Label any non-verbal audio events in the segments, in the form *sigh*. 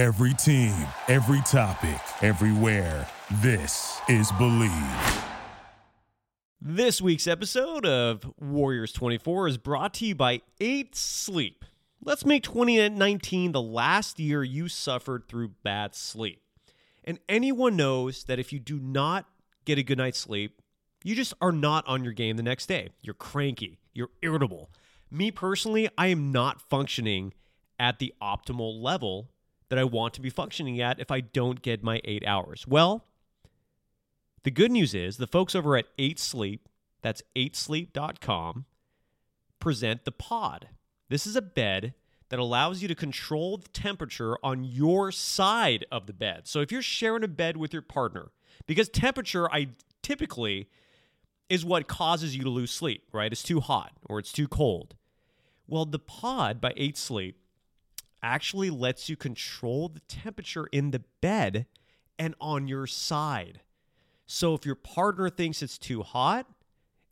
Every team, every topic, everywhere. This is Blue Wire. This week's episode of Warriors 24 is brought to you by 8 Sleep. Let's make 2019 the last year you suffered through bad sleep. And anyone knows that if you do not get a good night's sleep, you just are not on your game the next day. You're cranky, you're irritable. Me personally, I am not functioning at the optimal level that I want to be functioning at if I don't get my eight hours. Well, the good news is the folks over at 8 Sleep, that's 8sleep.com, present the pod. This is a bed that allows you to control the temperature on your side of the bed. So if you're sharing a bed with your partner, because temperature I typically is what causes you to lose sleep, right? It's too hot or it's too cold. Well, the pod by 8 Sleep actually lets you control the temperature in the bed and on your side. So if your partner thinks it's too hot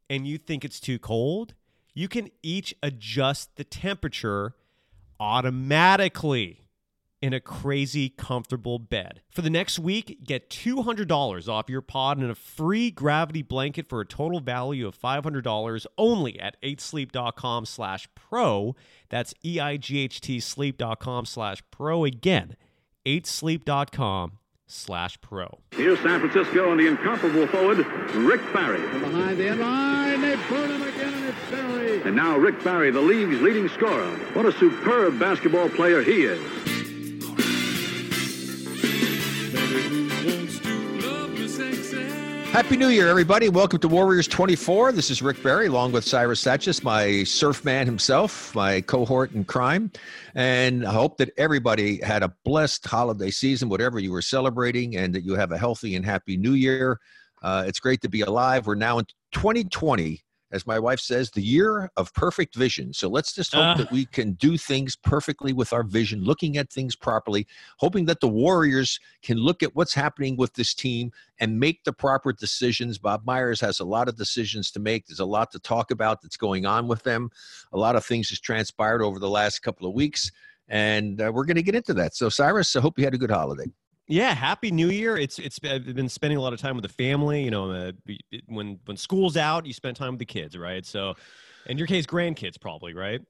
and you think it's too cold, you can each adjust the temperature automatically in a crazy comfortable bed. For the next week, get $200 off your pod and a free gravity blanket for a total value of $500 only at 8sleep.com slash pro. That's E-I-G-H-T sleep.com slash pro. Again, 8sleep.com slash pro. Here's San Francisco and the incomparable forward, Rick Barry. From behind the end line, they burn him again, and it's Barry. And now Rick Barry, the league's leading scorer. What a superb basketball player he is. Happy New Year, everybody. Welcome to Warriors 24. This is Rick Barry, along with Cyrus Saatsaz, my surf man himself, my cohort in crime. And I hope that everybody had a blessed holiday season, whatever you were celebrating, and that you have a healthy and happy New Year. Uh, it's great to be alive. We're now in 2020, as my wife says, the year of perfect vision. So let's just hope Uh. that we can do things perfectly with our vision, looking at things properly, hoping that the Warriors can look at what's happening with this team and make the proper decisions. Bob Myers has a lot of decisions to make. There's a lot to talk about that's going on with them. A lot of things has transpired over the last couple of weeks, and uh, we're going to get into that. So, Cyrus, I hope you had a good holiday. Yeah, happy New Year! It's it's I've been spending a lot of time with the family. You know, uh, when when school's out, you spend time with the kids, right? So, in your case, grandkids probably, right?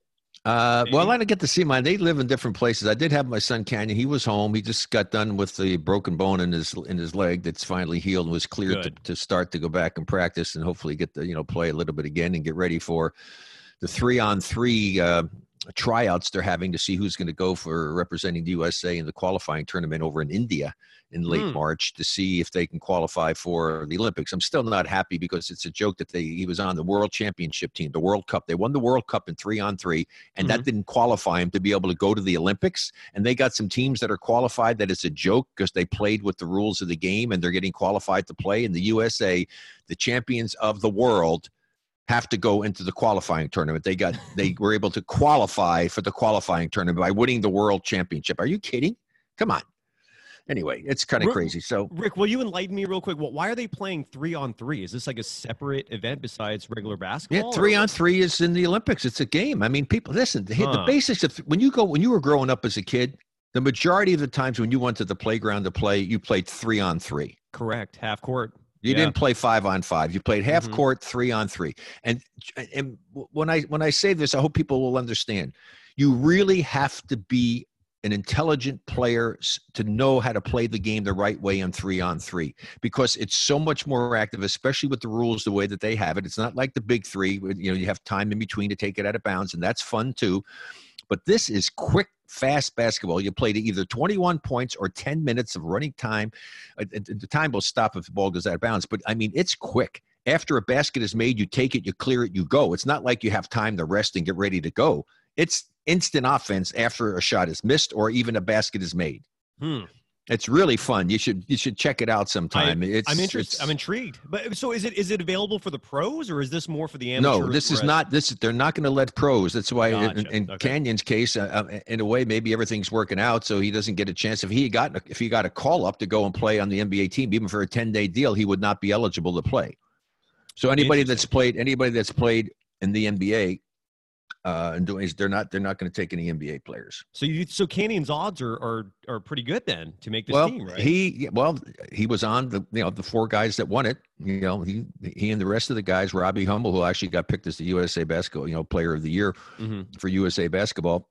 Uh, well, I didn't get to see mine. They live in different places. I did have my son Canyon. He was home. He just got done with the broken bone in his in his leg that's finally healed and was cleared to, to start to go back and practice and hopefully get the you know play a little bit again and get ready for the three on three uh, tryouts they're having to see who's going to go for representing the USA in the qualifying tournament over in India in late Hmm. March to see if they can qualify for the Olympics. I'm still not happy because it's a joke that they he was on the World Championship team, the World Cup. They won the World Cup in three on three, and that didn't qualify him to be able to go to the Olympics. And they got some teams that are qualified that it's a joke because they played with the rules of the game and they're getting qualified to play. In the USA, the champions of the world have to go into the qualifying tournament. They got they *laughs* were able to qualify for the qualifying tournament by winning the world championship. Are you kidding? Come on. Anyway, it's kind of crazy. So Rick, will you enlighten me real quick? Well, why are they playing three on three? Is this like a separate event besides regular basketball? yeah, three on three is in the Olympics. It's a game. I mean, people listen. The, the basics of when you go when you were growing up as a kid, the majority of the times when you went to the playground to play, you played three on three. Correct, half court. You Yeah. didn't play five on five. You played half Mhm. court, three on three. And and when I when I say this, I hope people will understand. You really have to be an intelligent player to know how to play the game the right way in three on three because it's so much more active, especially with the rules the way that they have it. It's not like the big three, you know, you have time in between to take it out of bounds, and that's fun too. But this is quick, fast basketball. You play to either 21 points or 10 minutes of running time. Uh, The time will stop if the ball goes out of bounds, but I mean, it's quick. After a basket is made, you take it, you clear it, you go. It's not like you have time to rest and get ready to go. It's instant offense after a shot is missed or even a basket is made. Hmm. It's really fun. You should you should check it out sometime. it's, I'm interested. I'm intrigued. But so is it is it available for the pros or is this more for the amateurs? No, this is not. This they're not going to let pros. That's why in, Gotcha. in Okay. Canyon's case, uh, uh, in a way, maybe everything's working out, so he doesn't get a chance. If he got if he got a call up to go and play on the NBA team, even for a ten day deal, he would not be eligible to play. So anybody that's played anybody that's played in the NBA Uh, and doing is they're not they're not going to take any NBA players. So you so Canyon's odds are are are pretty good then to make this well, team, right? he well he was on the you know the four guys that won it. You know he he and the rest of the guys, Robbie Hummel, who actually got picked as the USA basketball you know player of the year hmm for USA basketball,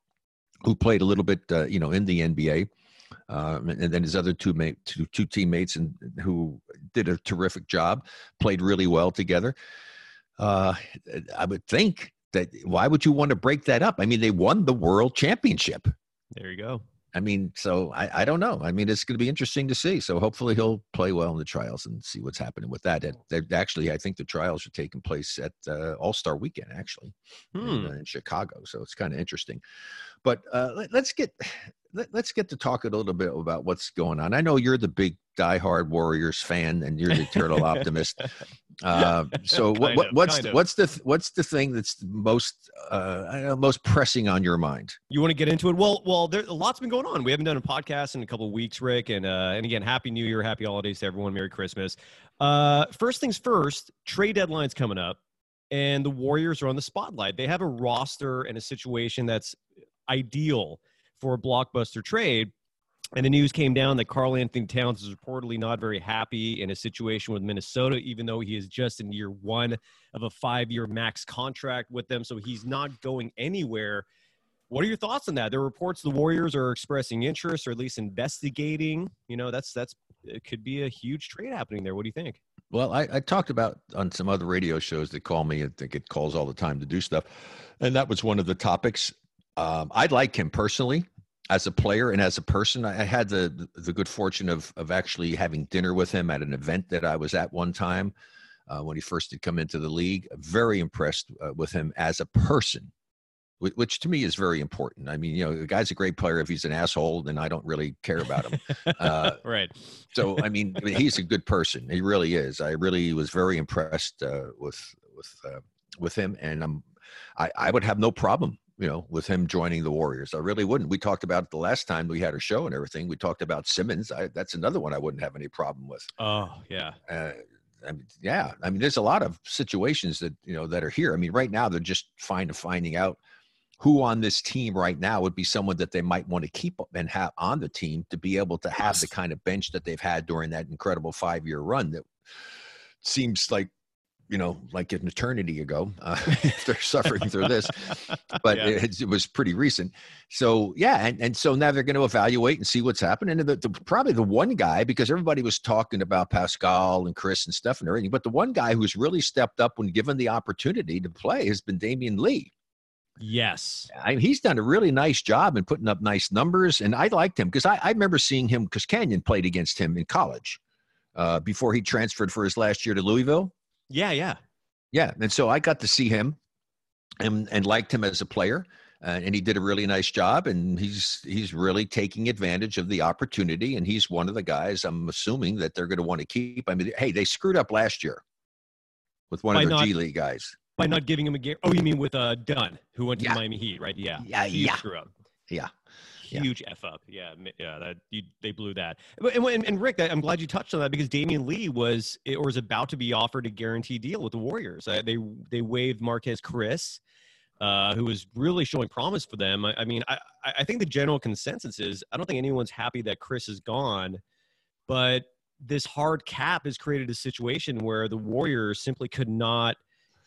who played a little bit uh, you know in the NBA. Um, and then his other two mate, two, two teammates, and who did a terrific job, played really well together. Uh, I would think that why would you want to break that up? I mean, they won the world championship. There you go. I mean, so I, I don't know. I mean, it's going to be interesting to see. So hopefully he'll play well in the trials and see what's happening with that. And actually, I think the trials are taking place at uh, All Star Weekend, actually, in, Hmm. uh, in Chicago. So it's kind of interesting. But uh, let, let's get let, let's get to talk a little bit about what's going on. I know you're the big diehard Warriors fan, and you're the *laughs* eternal optimist. Uh, *laughs* so what, what what's of. what's the what's the thing that's most uh, know, most pressing on your mind? You want to get into it? Well, well, there a lot's been going on. We haven't done a podcast in a couple of weeks, Rick, and uh, and again, happy New Year, happy holidays to everyone, Merry Christmas. Uh, first things first, trade deadline's coming up, and the Warriors are on the spotlight. They have a roster and a situation that's ideal for a blockbuster trade. And the news came down that Karl Anthony Towns is reportedly not very happy in a situation with Minnesota, even though he is just in year one of a five year max contract with them. So he's not going anywhere. What are your thoughts on that? There are reports the Warriors are expressing interest or at least investigating. You know, that's that's it could be a huge trade happening there. What do you think? Well, I, I talked about on some other radio shows that call me. I think it calls all the time to do stuff, and that was one of the topics. Um, I like him personally as a player and as a person. I, I had the the good fortune of of actually having dinner with him at an event that I was at one time uh, when he first had come into the league. Very impressed uh, with him as a person, whi- which to me is very important. I mean, you know, the guy's a great player. If he's an asshole, then I don't really care about him. Uh, *laughs* right. so *laughs* I mean, I mean, he's a good person. He really is. I really was very impressed uh, with with uh, with him, and I'm I, I would have no problem, you know, with him joining the Warriors. I really wouldn't. We talked about it the last time we had a show and everything. We talked about Simmons. I, that's another one I wouldn't have any problem with. Oh yeah. Uh, I mean, yeah, I mean, there's a lot of situations that you know that are here. I mean, right now they're just fine to finding out who on this team right now would be someone that they might want to keep and have on the team to be able to have the kind of bench that they've had during that incredible five year run that seems like you know like an eternity ago uh, *laughs* *laughs* if they're suffering through this but Yeah. it, it was pretty recent so yeah and, and so now they're going to evaluate and see what's happening and the, the, probably the one guy because everybody was talking about paschall and chriss and stuff and everything but the one guy who's really stepped up when given the opportunity to play has been damion lee Yes. I mean, he's done a really nice job in putting up nice numbers, and I liked him because I, I remember seeing him because Canyon played against him in college uh, before he transferred for his last year to Louisville. Yeah. Yeah. Yeah, and so I got to see him and and liked him as a player, uh, and he did a really nice job, and he's he's really taking advantage of the opportunity, and he's one of the guys I'm assuming that they're going to want to keep. I mean, hey, they screwed up last year with one By of their not- G League guys. By not giving him a game. Oh, you mean with uh Nunn, who went to Yeah. the Miami Heat, right? Yeah. Yeah, Huge yeah. Screw up. Yeah. Huge f up. Yeah. Yeah. That you, they blew that. And, and, and Rick, I'm glad you touched on that because Damion Lee was or was about to be offered a guaranteed deal with the Warriors. Uh, they they waived Marquese Chriss. Uh, who was really showing promise for them. I, I mean, I I think the general consensus is I don't think anyone's happy that Chriss is gone, but this hard cap has created a situation where the Warriors simply could not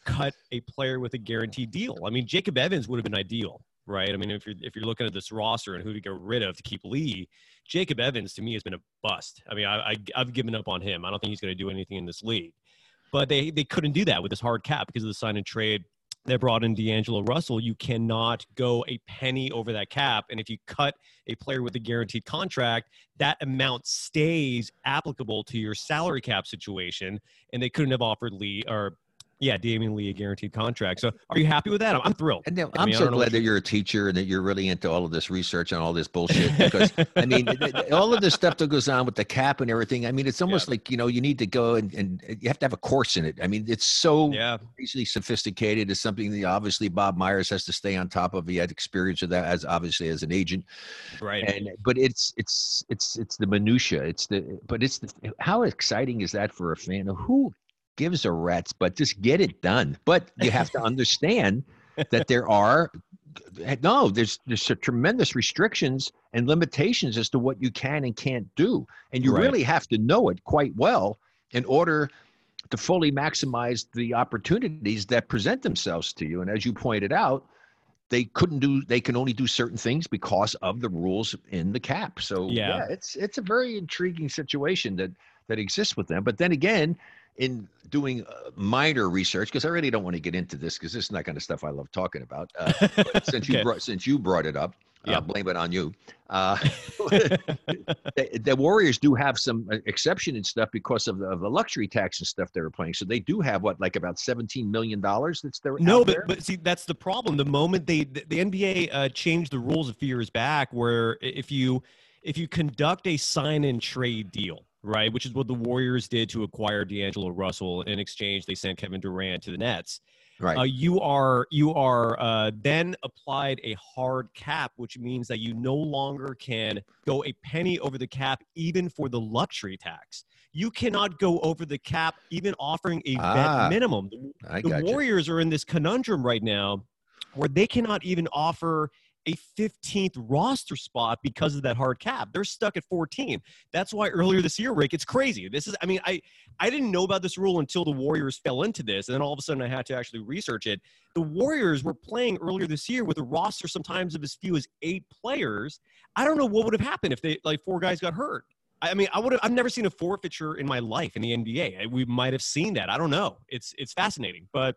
cut a player with a guaranteed deal. I mean, Jacob Evans would have been ideal, right? I mean, if you're if you're looking at this roster and who to get rid of to keep Lee, Jacob Evans to me has been a bust. I mean, I, I I've given up on him. I don't think he's going to do anything in this league. But they they couldn't do that with this hard cap because of the sign and trade. that brought in D'Angelo Russell. You cannot go a penny over that cap. And if you cut a player with a guaranteed contract, that amount stays applicable to your salary cap situation. And they couldn't have offered Lee or yeah, Damion Lee a guaranteed contract. So are you happy with that? I'm, I'm thrilled. And now, I I'm mean, so glad that you- you're a teacher and that you're really into all of this research and all this bullshit. Because I mean, all of this stuff that goes on with the cap and everything. I mean, it's almost like you know you need to go and, and you have to have a course in it. I mean, it's so Yeah. crazy sophisticated. It's something that obviously Bob Myers has to stay on top of. He had experience with that as obviously as an agent. Right. And but it's it's it's it's the minutia. It's the but it's the how exciting is that for a fan? Who gives a rat's but just get it done. But you have to understand that there *laughs* are eh, no there's there's a tremendous restrictions and limitations as to what you can and can't do and you Right. really have to know it quite well in order to fully maximize the opportunities that present themselves to you and as you pointed out they couldn't do they can only do certain things because of the rules in the cap so Yeah. it's it's a very intriguing situation that that exists with them but then again in doing uh, minor research because i really don't want to get into this because this is not kind of stuff i love talking about uh, since you *laughs* brought since you brought it up Yeah. uh, blame it on you uh, *laughs* the, the Warriors do have some uh, exception and stuff because of the, of the luxury tax and stuff they were playing. So they do have what, like about seventeen million dollars that's there. No, but there? but see that's the problem. The moment they the, the NBA uh, changed the rules a few years back, where if you if you conduct a sign and trade deal, right, which is what the Warriors did to acquire D'Angelo Russell in exchange, they sent Kevin Durant to the Nets. right, Uh, you are you are uh, then applied a hard cap, which means that you no longer can go a penny over the cap, even for the luxury tax. You cannot go over the cap, even offering a Ah, vet minimum. The- I the you. Warriors are in this conundrum right now where they cannot even offer a 15th roster spot because of that hard cap. They're stuck at 14. That's why earlier this year, Rick, it's crazy. This is, I mean, I, I didn't know about this rule until the Warriors fell into this. And then all of a sudden I had to actually research it. The Warriors were playing earlier this year with a roster sometimes of as few as eight players. I don't know what would have happened if they, like, four guys got hurt. I mean, I would have. I've never seen a forfeiture in my life in the NBA. We might have seen that. I don't know. It's it's fascinating, but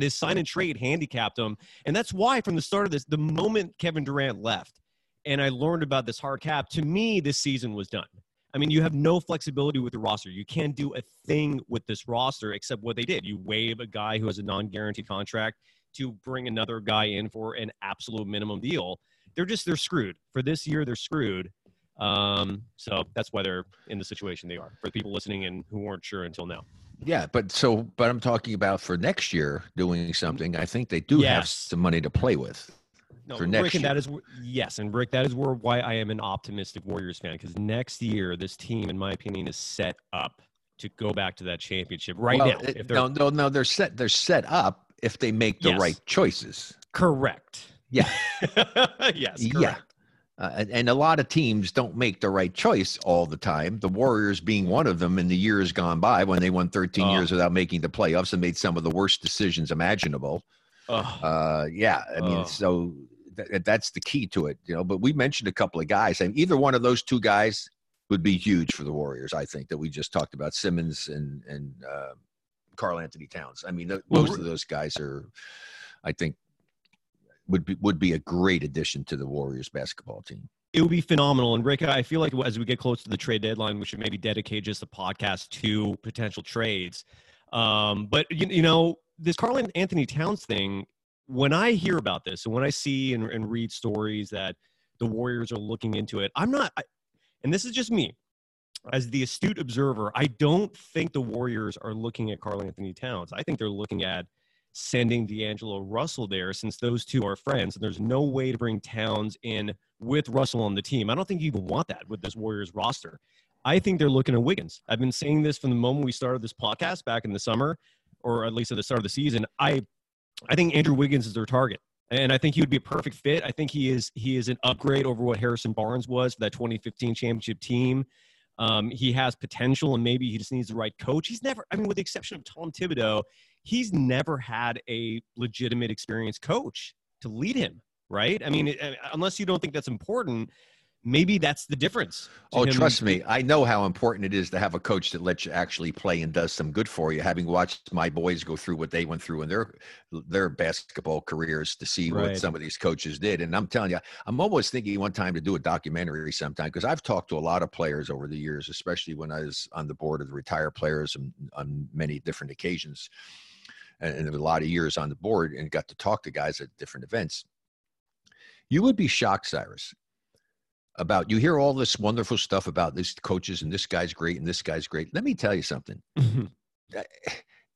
this sign and trade handicapped them, and that's why from the start of this, the moment Kevin Durant left, and I learned about this hard cap, to me, this season was done. I mean, you have no flexibility with the roster. You can't do a thing with this roster except what they did. You waive a guy who has a non-guaranteed contract to bring another guy in for an absolute minimum deal. They're just they're screwed for this year. They're screwed. Um, so that's why they're in the situation they are. For the people listening and who weren't sure until now. Yeah, but so, but I'm talking about for next year doing mm-hmm. something. I think they do have some money to play with. No, For next and that year. is yes, and Rick, that is where why I am an optimistic Warriors fan because next year this team, in my opinion, is set up to go back to that championship right Well, now. if they're no, no, no, they're set. They're set up if they make the Yes. right choices. correct, Yeah. *laughs* yes, Yeah. Uh, and, a lot of teams don't make the right choice all the time. The Warriors being one of them in the years gone by when they won 13 Oh. years without making the playoffs and made some of the worst decisions imaginable. Ugh. Uh, yeah, I mean, Oh. so th- that's the key to it, you know. But we mentioned a couple of guys, and either one of those two guys would be huge for the Warriors. I think that we just talked about Simmons and and uh, Karl Anthony Towns. I mean, th- Well, of those guys are, I think, would be would be a great addition to the Warriors basketball team. it would be phenomenal. And Rick, I feel like as we get close to the trade deadline, we should maybe dedicate just a podcast to potential trades. Um, but you, you know, this Karl Anthony Towns thing, when I hear about this and when I see and, and read stories that the Warriors are looking into it, I'm not, I, and this is just me as the astute observer, I don't think the Warriors are looking at Karl Anthony Towns. I think they're looking at sending D'Angelo Russell there since those two are friends. And there's no way to bring Towns in with Russell on the team. I don't think you even want that with this Warriors roster. I think they're looking at Wiggins. I've been saying this from the moment we started this podcast back in the summer, or at least at the start of the season. I I think Andrew Wiggins is their target. And I think he would be a perfect fit. I think he is he is an upgrade over what Harrison Barnes was for that 2015 championship team. Um, he has potential, and maybe he just needs the right coach. He's never, I mean, with the exception of Tom Thibodeau, he's never had a legitimate, experienced coach to lead him, right? I mean, it, unless you don't think that's important, maybe that's the difference. Oh, him- trust me, I know how important it is to have a coach that lets you actually play and does some good for you. Having watched my boys go through what they went through in their their basketball careers to see Right. what some of these coaches did, and I'm telling you, I'm almost thinking one time to do a documentary sometime because I've talked to a lot of players over the years, especially when I was on the board of the retired players on many different occasions, and, a lot of years on the board, and got to talk to guys at different events. You would be shocked, Cyrus, about you hear all this wonderful stuff about this coaches and this guy's great and this guy's great. Let me tell you something. Uh,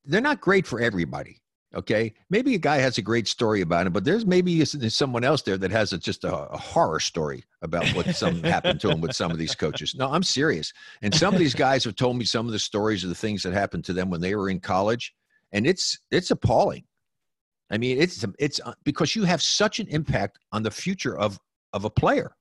They're not great for everybody. Okay, maybe a guy has a great story about him, but there's maybe someone else there that has a, just a, a horror story about what some *laughs* happened to him with some of these coaches. No, I'm serious. And some of these guys have told me some of the stories of the things that happened to them when they were in college, and it's it's appalling. I mean, it's it's uh, because you have such an impact on the future of of a player,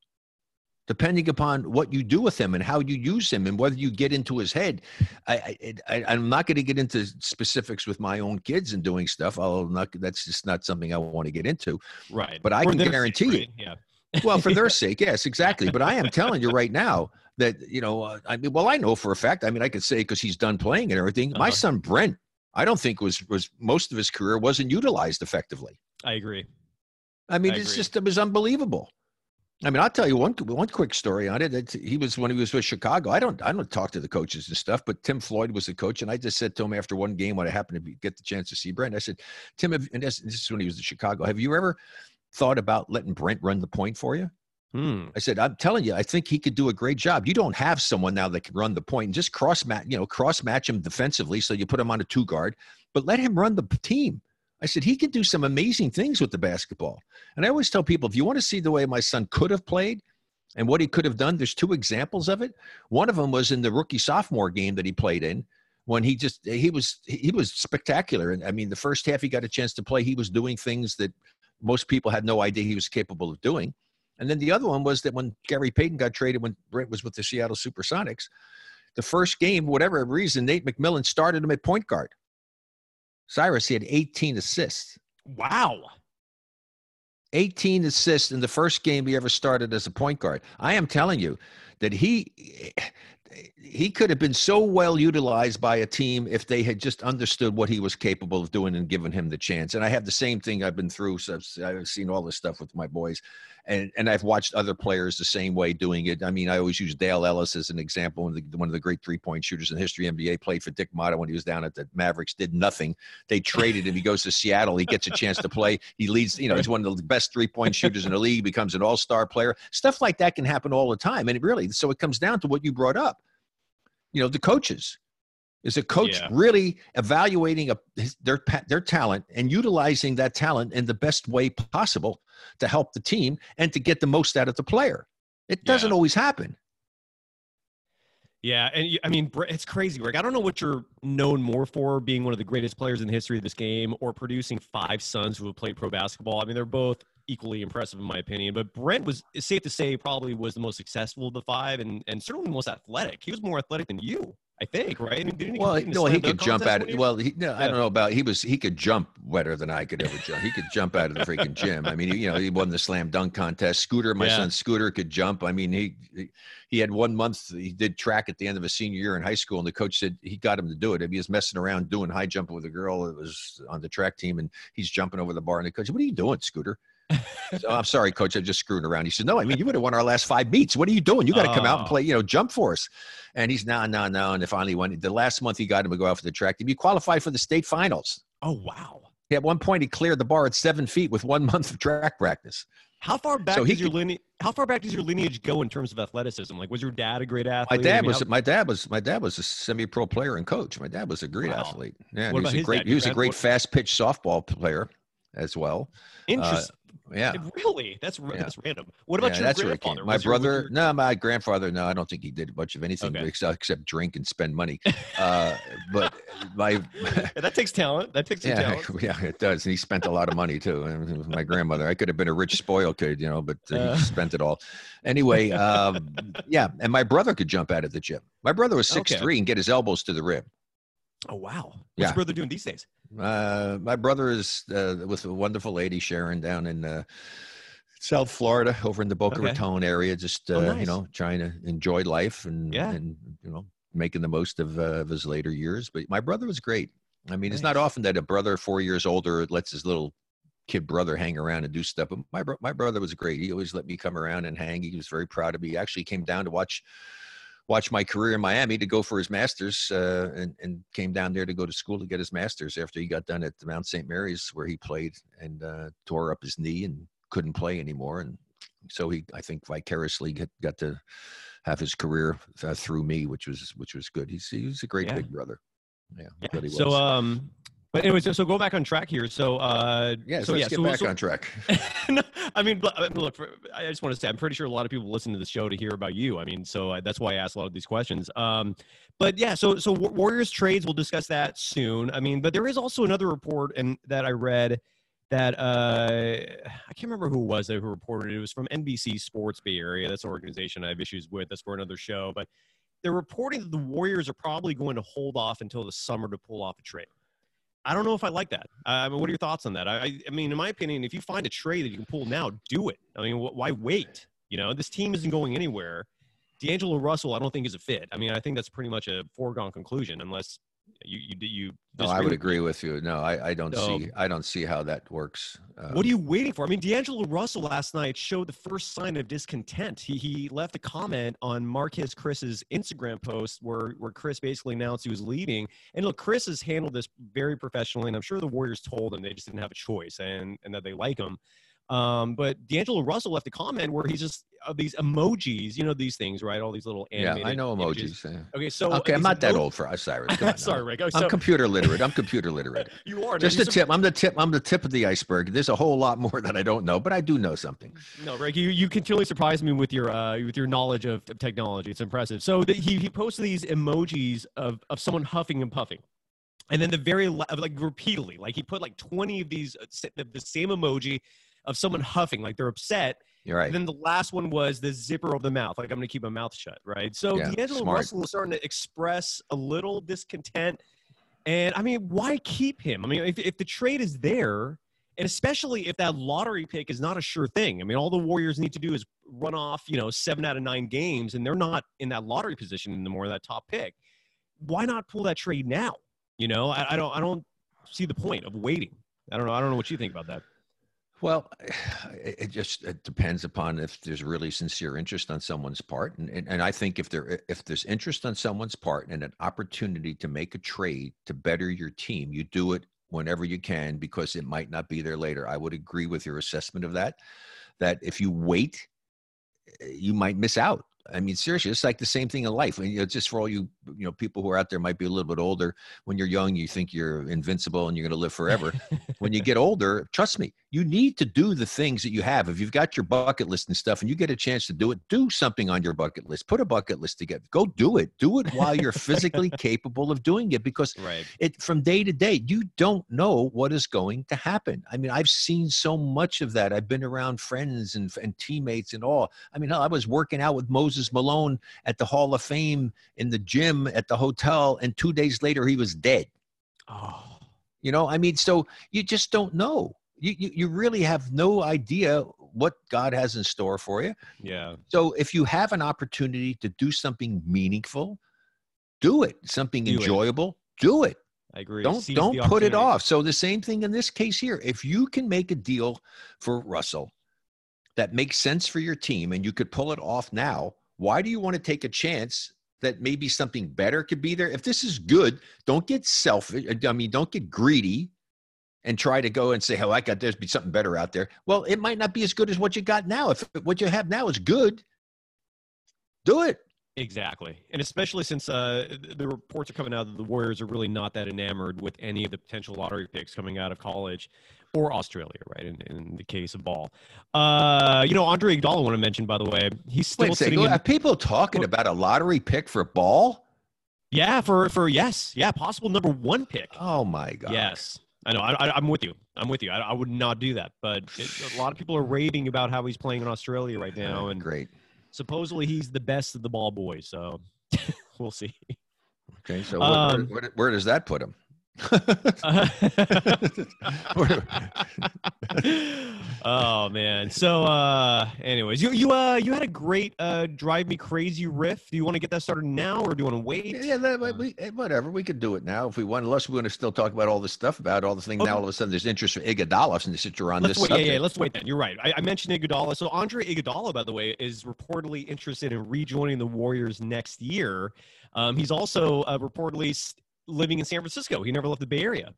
depending upon what you do with him and how you use him and whether you get into his head. I, I, I am not going to get into specifics with my own kids and doing stuff. I'll not. That's just not something I want to get into. Right. But I For can guarantee sake, you. right? Yeah. *laughs* Well, for their *laughs* sake, yes, exactly. But I am telling you right now that you know, uh, I mean, well, I know for a fact. I mean, I could say because he's done playing and everything. My Uh-huh. son Brent, I don't think was was most of his career wasn't utilized effectively. I agree. I mean, I it's agree. just it was unbelievable. I mean, I'll tell you one one quick story on it. It's, he was when he was with Chicago. I don't I don't talk to the coaches and stuff, but Tim Floyd was the coach, and I just said to him after one game when I happened to be, get the chance to see Brent, I said, Tim, have, and this, this is when he was in Chicago. Have you ever thought about letting Brent run the point for you? Hmm. I said, I'm telling you, I think he could do a great job. You don't have someone now that can run the point and just cross match, you know, cross match him defensively. So you put him on a two guard, but let him run the team. I said, he could do some amazing things with the basketball. And I always tell people, if you want to see the way my son could have played and what he could have done, there's two examples of it. One of them was in the rookie sophomore game that he played in when he just, he was, he was spectacular. And I mean, the first half he got a chance to play, he was doing things that most people had no idea he was capable of doing. And then the other one was that when Gary Payton got traded, when Brent was with the Seattle Supersonics, the first game, whatever reason, Nate McMillan started him at point guard. Cyrus, he had 18 assists. Wow. 18 assists in the first game he ever started as a point guard. I am telling you that he he could have been so well utilized by a team if they had just understood what he was capable of doing and given him the chance. And I have the same thing I've been through. So I've, I've seen all this stuff with my boys, and and I've watched other players the same way doing it. I mean, I always use Dale Ellis as an example. One of the, one of the great three point shooters in history. NBA played for Dick Motta when he was down at the Mavericks. Did nothing. They traded him. He goes to Seattle. He gets a chance to play. He leads. You know, he's one of the best three point shooters in the league. Becomes an all star player. Stuff like that can happen all the time. And it really, so it comes down to what you brought up. You know, the coaches. Is a coach Yeah. really evaluating a, his, their their talent and utilizing that talent in the best way possible to help the team and to get the most out of the player? It doesn't Yeah. always happen. Yeah, and you- I mean, it's crazy, Rick. I don't know what you're known more for, being one of the greatest players in the history of this game, or producing five sons who have played pro basketball. I mean, they're both equally impressive in my opinion. But Brent was, it's safe to say, probably was the most successful of the five, and and certainly the most athletic. He was more athletic than you, I think, right? I mean, didn't he Well, no, he could jump at it. Well, he, no, I don't know about he was he could jump better than I could ever jump. He could jump out of the freaking gym. I mean, you know, he won the slam dunk contest. Scooter, my Yeah. son Scooter, could jump. I mean, he he- had one month. He did track at the end of his senior year in high school, and the coach said he got him to do it. He was messing around doing high jumping with a girl that was on the track team, and he's jumping over the bar. And the coach, "What are you doing, Scooter?" So, I'm sorry, coach. I'm just screwing around. He said, No, I mean, you would have won our last five meets. What are you doing? You got to come out and Oh. play, you know, jump for us. And he's no, no, no. And they finally went. The last month he got him to go out for the track team. He qualified for the state finals. Oh wow! He, at one point, he cleared the bar at seven feet with one *laughs* month of track practice. How far back So does your lineage? How far back does your lineage go in terms of athleticism? Like, was your dad a great My athlete? I dad mean, was how- my dad was my dad was a semi-pro player and coach. My dad was a great Wow. athlete. Yeah, he was a great dad? he was a great fast pitch softball player as well. Uh, interesting. Yeah. Really? That's Yeah. that's random. What about yeah, your that's where it came. grandfather? My Was brother, your- no, my grandfather, no, I don't think he did much of anything Okay. except, drink and spend money. *laughs* Uh, but my, that takes talent. That takes yeah, talent. *laughs* yeah, it does. And he spent a lot of money too. And my grandmother, I could have been a rich spoiled kid, you know, but uh, Uh. he spent it all. Anyway, um, yeah, and my brother could jump out of the gym. My brother was six Okay. three and get his elbows to the rim. Oh wow! What's Yeah. brother doing these days? Uh, my brother is uh, with a wonderful lady Sharon down in uh, South Florida, over in the Boca Okay. Raton area, just uh, Oh, you know trying to enjoy life and Yeah. and you know making the most of, uh, of his later years. But my brother was great. I mean, it's not often that a brother four years older lets his little kid brother hang around and do stuff. But my bro- my brother was great. He always let me come around and hang. He was very proud of me. He actually came down to watch watch my career in Miami to go for his masters, uh, and and came down there to go to school to get his masters after he got done at Mount St. Mary's where he played and uh, tore up his knee and couldn't play anymore. And so he, I think, vicariously get, got to have his career uh, through me, which was which was good. He's he was a great Yeah. big brother. Yeah, Yeah. was. So um, but anyways, so, so go back on track here. So uh, yeah, so, so let's yeah, get so, back so- on track. *laughs* No, I mean, I mean, look, for, I just want to say, I'm pretty sure a lot of people listen to the show to hear about you. I mean, so uh, that's why I asked a lot of these questions. Um, but yeah, so so Warriors trades, we'll discuss that soon. I mean, but there is also another report and that I read that uh, I can't remember who it was that who reported it. It was from NBC Sports Bay Area. That's an organization I have issues with. That's for another show. But they're reporting that the Warriors are probably going to hold off until the summer to pull off a trade. I don't know if I like that. I mean, what are your thoughts on that? I, I mean, in my opinion, if you find a trade that you can pull now, do it. I mean, wh- why wait? You know, this team isn't going anywhere. D'Angelo Russell, I don't think is a fit. I mean, I think that's pretty much a foregone conclusion, unless you you you. No, I would agree with you. No, I, I don't So- see I don't see how that works. Uh, What are you waiting for? I mean, D'Angelo Russell last night showed the first sign of discontent. He he left a comment on Marquese Chriss's Instagram post where where Chriss basically announced he was leaving. And look, Chriss has handled this very professionally, and I'm sure the Warriors told him they just didn't have a choice and and that they like him. Um, but D'Angelo Russell left a comment where he's just uh, these emojis, you know, these things, right? All these little yeah, I know emojis. yeah. Okay, so okay, I'm not that old for us, Cyrus. *laughs* Come on now. Sorry, Rick. Oh, I'm computer literate. I'm computer literate. *laughs* you are Just the tip. I'm the tip. I'm the tip of the iceberg. There's a whole lot more that I don't know, but I do know something. No, Rick, you, you continually surprise me with your uh, with your knowledge of, of technology. It's impressive. So the, he he posted these emojis of of someone huffing and puffing, and then the very like repeatedly, like he put like twenty of these uh, the same emoji of someone huffing, like they're upset. You're right. And then the last one was the zipper of the mouth, like I'm going to keep my mouth shut, right? So Yeah, D'Angelo smart. Russell was starting to express a little discontent, and I mean, why keep him? I mean, if if the trade is there, and especially if that lottery pick is not a sure thing. I mean, all the Warriors need to do is run off, you know, seven out of nine games, and they're not in that lottery position anymore, that top pick. Why not pull that trade now? You know, I, I don't, I don't see the point of waiting. I don't know. I don't know what you think about that. Well, *sighs* it just it depends upon if there's really sincere interest on someone's part, and, and and I think if there if there's interest on someone's part and an opportunity to make a trade to better your team, you do it whenever you can because it might not be there later. I would agree with your assessment of that. That if you wait, eh, you might miss out. I mean, seriously, it's like the same thing in life. And you know, just for all you you know people who are out there might be a little bit older. When you're young, you think you're invincible and you're going to live forever *laughs* when you get older, trust me, you need to do the things that you have. If you've got your bucket list and stuff and you get a chance to do it, do something on your bucket list. Put a bucket list together. Go do it. Do it while you're physically *laughs* capable of doing it because Right. it from day to day, you don't know what is going to happen. I mean, I've seen so much of that. I've been around friends and, and teammates and all. I mean, hell, I was working out with Moses Malone at the Hall of Fame in the gym at the hotel, and two days later, he was dead. Oh, You know, I mean, so you just don't know. You, you you really have no idea what God has in store for you. yeah. So if you have an opportunity to do something meaningful, do it. Something Do it. enjoyable, do it. I agree. Don't Seize don't put it off. So the same thing in this case here. If you can make a deal for Russell that makes sense for your team and you could pull it off now, why do you want to take a chance that maybe something better could be there? If this is good, don't get selfish. I mean, don't get greedy and try to go and say, "Oh, I got there's be something better out there." Well, it might not be as good as what you got now. If what you have now is good, do it. Exactly, and especially since uh, the reports are coming out that the Warriors are really not that enamored with any of the potential lottery picks coming out of college or Australia, right? In, in the case of ball, uh, you know, Andre Iguodala, I want to mention by the way, he's still Wait second. in, Are people talking about a lottery pick for ball? yeah, for for yes, yeah, possible number one pick. Oh my god. Yes, I know. I, I, I'm with you. I'm with you. I, I would not do that, but it, a lot of people are raving about how he's playing in Australia right *laughs* now, and great. supposedly he's the best of the ball boys. So *laughs* we'll see. Okay, so Um, where, where, where does that put him? Oh man. So uh anyways, you you uh you had a great uh drive me crazy riff. Do you want to get that started now or do you want to wait? yeah, that, we, eh, whatever. We could do it now if we want. Unless we're going to still talk about all this stuff about all this thing. Okay. Now all of a sudden there's interest for Iguodala and since you're on Let's this wait. Yeah, subject. yeah, let's wait then. You're right. I, I mentioned Iguodala. So Andre Iguodala, by the way, is reportedly interested in rejoining the Warriors next year. Um, he's also uh, reportedly living in San Francisco. He never left the Bay Area,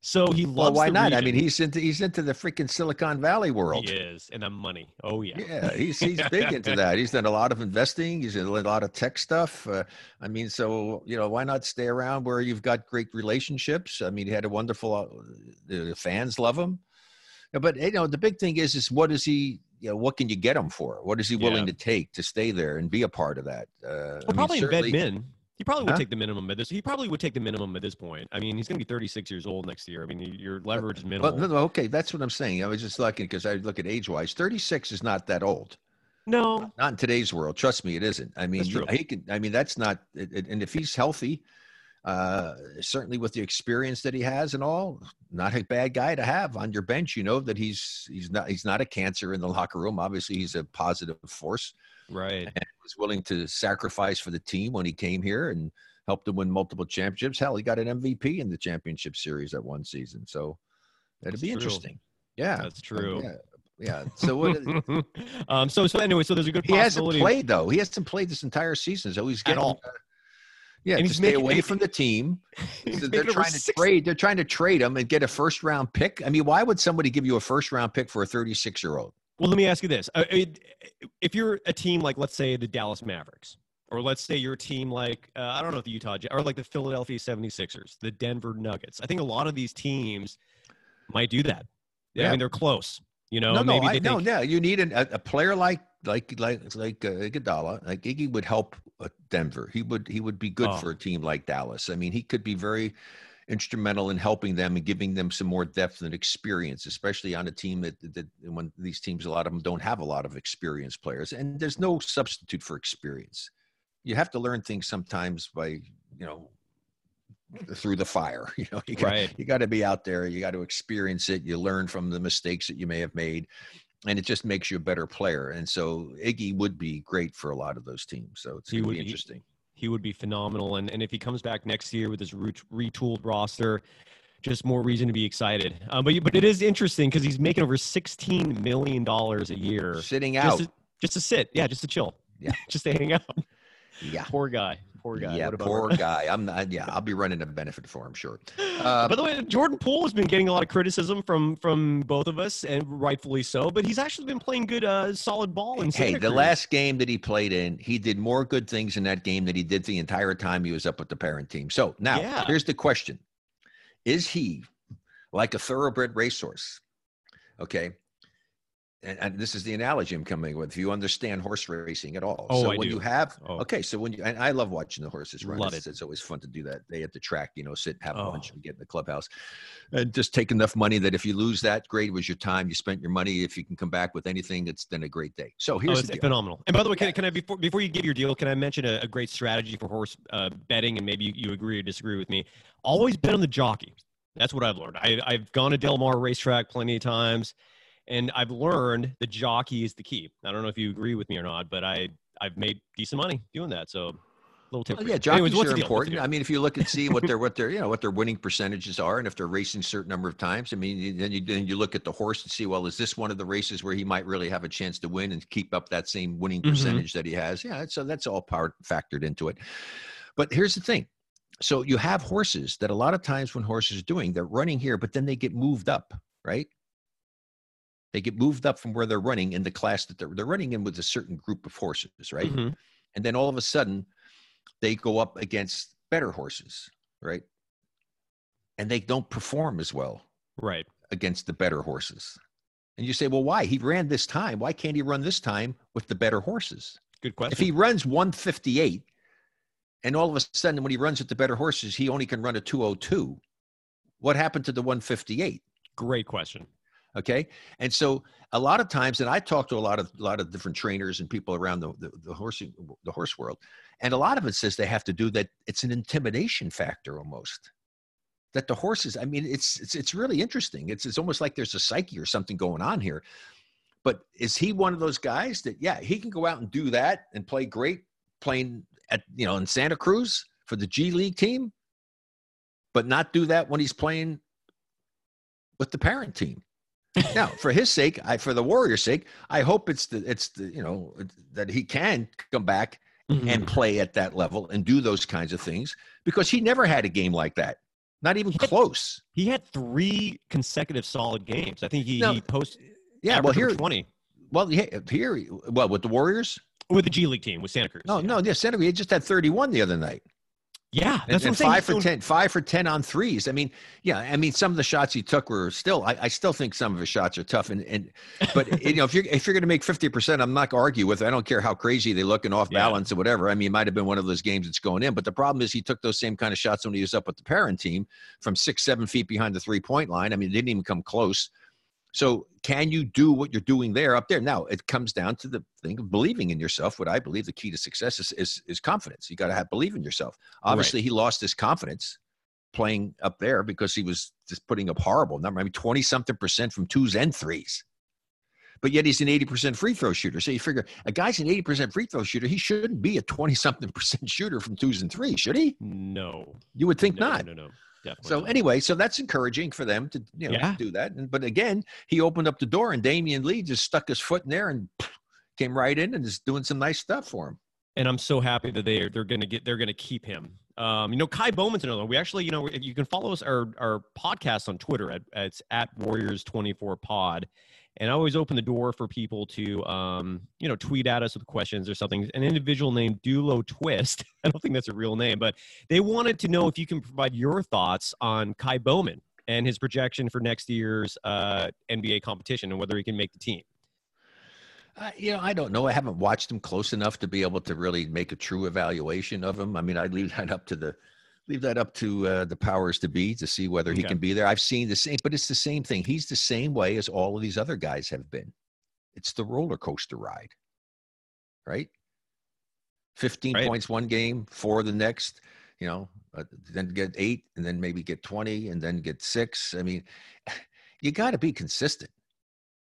so he loves. well, why not? I mean, he's into he's into the freaking Silicon Valley world. he is, and the money. Oh yeah. Yeah, he's he's *laughs* big into that. He's done a lot of investing. He's done a lot of tech stuff. Uh, I mean, so you know, why not stay around where you've got great relationships? I mean, he had a wonderful. Uh, the fans love him. But you know, the big thing is, is what is he? You know, what can you get him for? What is he willing Yeah. to take to stay there and be a part of that? Uh, I mean, probably embed certainly- men. He probably would Huh? take the minimum at this. He probably would take the minimum at this point. I mean, he's going to be 36 years old next year. I mean, your leverage is minimal. Well, no, okay, that's what I'm saying. I was just looking because I look at age wise. 36 is not that old. no, Not in today's world. Trust me, it isn't. I mean, That's you- true. he can. I mean, that's not. And if he's healthy, uh, certainly with the experience that he has and all, not a bad guy to have on your bench. You know that he's he's not he's not a cancer in the locker room. Obviously, he's a positive force right. and was willing to sacrifice for the team when he came here and helped them win multiple championships. Hell, he got an MVP in the championship series that one season. So that'd That's be true. interesting. Yeah, That's uh, true. Yeah, yeah. So what? *laughs* um. So so anyway, so there's a good he hasn't played though. He hasn't played this entire season, so he's getting. all. uh, yeah, And to he's stay making- away from the team. *laughs* So they're trying to six- trade. They're trying to trade him and get a first round pick. I mean, why would somebody give you a first round pick for a 36 year old? Well, let me ask you this: uh, If you're a team like, let's say, the Dallas Mavericks, or let's say you're a team like, uh, I don't know, the Utah or like the Philadelphia 76ers, the Denver Nuggets. I think a lot of these teams might do that. Yeah. I mean, they're close. You know, no, no, maybe I, no, think, no. You need an, a, a player like like like like uh, Iguodala. Like Iggy would help uh, Denver. He would he would be good Oh. for a team like Dallas. I mean, he could be very instrumental in helping them and giving them some more depth and experience, especially on a team that that when these teams a lot of them don't have a lot of experienced players, and there's no substitute for experience. You have to learn things sometimes by you know through the fire. *laughs* You know, you got, Right. you got to be out there. You got to experience it. You learn from the mistakes that you may have made, and it just makes you a better player. And so Iggy would be great for a lot of those teams. So it's He going to would be be. interesting. He would be phenomenal. And and if he comes back next year with his re- retooled roster, just more reason to be excited. Um, but but it is interesting because he's making over 16 million dollars a year Sitting just out. to, just to sit. Yeah, just to chill. Yeah. *laughs* just to hang out. yeah. Poor guy. Poor guy. Yeah, What about poor guy. I'm not. Yeah, I'll be running a benefit for him, sure. Uh, *laughs* Uh, By the way, Jordan Poole has been getting a lot of criticism from from both of us, and rightfully so. But he's actually been playing good, uh, solid ball. In Hey, the last game that he played in, he did more good things in that game than he did the entire time he was up with the parent team. So now Yeah. here's the question Is he like a thoroughbred racehorse? Okay. And, and this is the analogy I'm coming with. If you understand horse racing at all. Oh, so I when do. you have, Oh. okay, so when you, and I love watching the horses run. Love it's, it. it's always fun to do that. They at the track, you know, sit, have Oh. lunch, and get in the clubhouse and just take enough money that if you lose that, great it was your time. You spent your money. If you can come back with anything, it's then a great day. So Oh, here's the deal. phenomenal. And by the way, can, I- can I before before you give your deal, can I mention a, a great strategy for horse uh, betting? And maybe you, you agree or disagree with me. Always bet on the jockey. That's what I've learned. I, I've gone to Del Mar racetrack plenty of times, and I've learned the jockey is the key. I don't know if you agree with me or not, but I I've made decent money doing that. So little tip. Oh, yeah, jockeys Anyways, what's are the deal? What's the important. I mean, if you look and see what their *laughs* what their you know what their winning percentages are, and if they're racing a certain number of times, I mean, then you then you look at the horse and see, well, is this one of the races where he might really have a chance to win and keep up that same winning Mhm. percentage that he has? Yeah, so that's all part factored into it. But here's the thing. So you have horses that a lot of times when horses are doing, they're running here, but then they get moved up, right? They get moved up from where they're running in the class that they're, they're running in with a certain group of horses, right? Mhm. and then all of a sudden they go up against better horses right and they don't perform as well Right. against the better horses and you say well why he ran this time why can't he run this time with the better horses Good question. if he runs 158 and all of a sudden when he runs with the better horses he only can run a 202 what happened to the 158 Great question. Okay? And so a lot of times and i talk to a lot of a lot of different trainers and people around the, the, the horse the horse world and a lot of it says they have to do that it's an intimidation factor almost. That the horses i mean it's it's, it's really interesting. It's, it's almost like there's a psyche or something going on here. But is he one of those guys that yeah he can go out and do that and play great playing at you know in santa cruz for the g league team but not do that when he's playing with the parent team now for his sake i for the warriors sake i hope it's the it's the you know that he can come back Mhm. and play at that level and do those kinds of things because he never had a game like that not even He had- close he had three consecutive solid games. I think he, No, he posted yeah well here 20 well here, here well with the warriors with the G League team with Santa Cruz. no yeah. no yeah Senator, he just had 31 the other night Yeah, And, that's and what I'm saying. five He's for ten, five for ten on threes. I mean, yeah, I mean, some of the shots he took were still. I, I still think some of his shots are tough, and and but *laughs* you know, if you're if you're going to make fifty percent, I'm not going to argue with. it. I don't care how crazy they look and off Yeah. balance or whatever. I mean, it might have been one of those games that's going in, but the problem is he took those same kind of shots when he was up with the parent team from six, seven feet behind the three point line. I mean, it didn't even come close. So, can you do what you're doing there up there? Now, it comes down to the thing of believing in yourself. What I believe the key to success is is, is confidence. You got to have believe in yourself. Obviously, he lost his confidence playing up there because he was just putting up horrible number. I mean, 20 something percent from twos and threes. But yet he's an 80% free throw shooter. So you figure a guy's an 80% free throw shooter. He shouldn't be a 20 something percent *laughs* shooter from twos and threes, should he? no, You would think no, not. No, no, no, definitely. So anyway, so that's encouraging for them to you know Yeah. do that. And, but again, he opened up the door, and Damion Lee just stuck his foot in there and came right in and is doing some nice stuff for him. and I'm so happy that they're they're gonna get they're gonna keep him. Um, you know, Ky Bowman's another one. We actually, you know, you can follow us our our podcast on Twitter at it's at Warriors twenty four Pod, and I always open the door for people to um, you know, tweet at us with questions or something. An individual named Dulo Twist, *laughs* I don't think that's a real name, but they wanted to know if you can provide your thoughts on Ky Bowman and his projection for next year's uh, NBA competition and whether he can make the team. Uh, you know, I don't know. I haven't watched him close enough to be able to really make a true evaluation of him. I mean, I leave *laughs* that up to the leave that up to uh, the powers to be to see whether he Okay. can be there. I've seen the same, but it's the same thing. He's the same way as all of these other guys have been. It's the roller coaster ride, right? Fifteen Right. points one game, four the next. You know, uh, then get eight, and then maybe get twenty, and then get six. I mean, *sighs* you got to be consistent.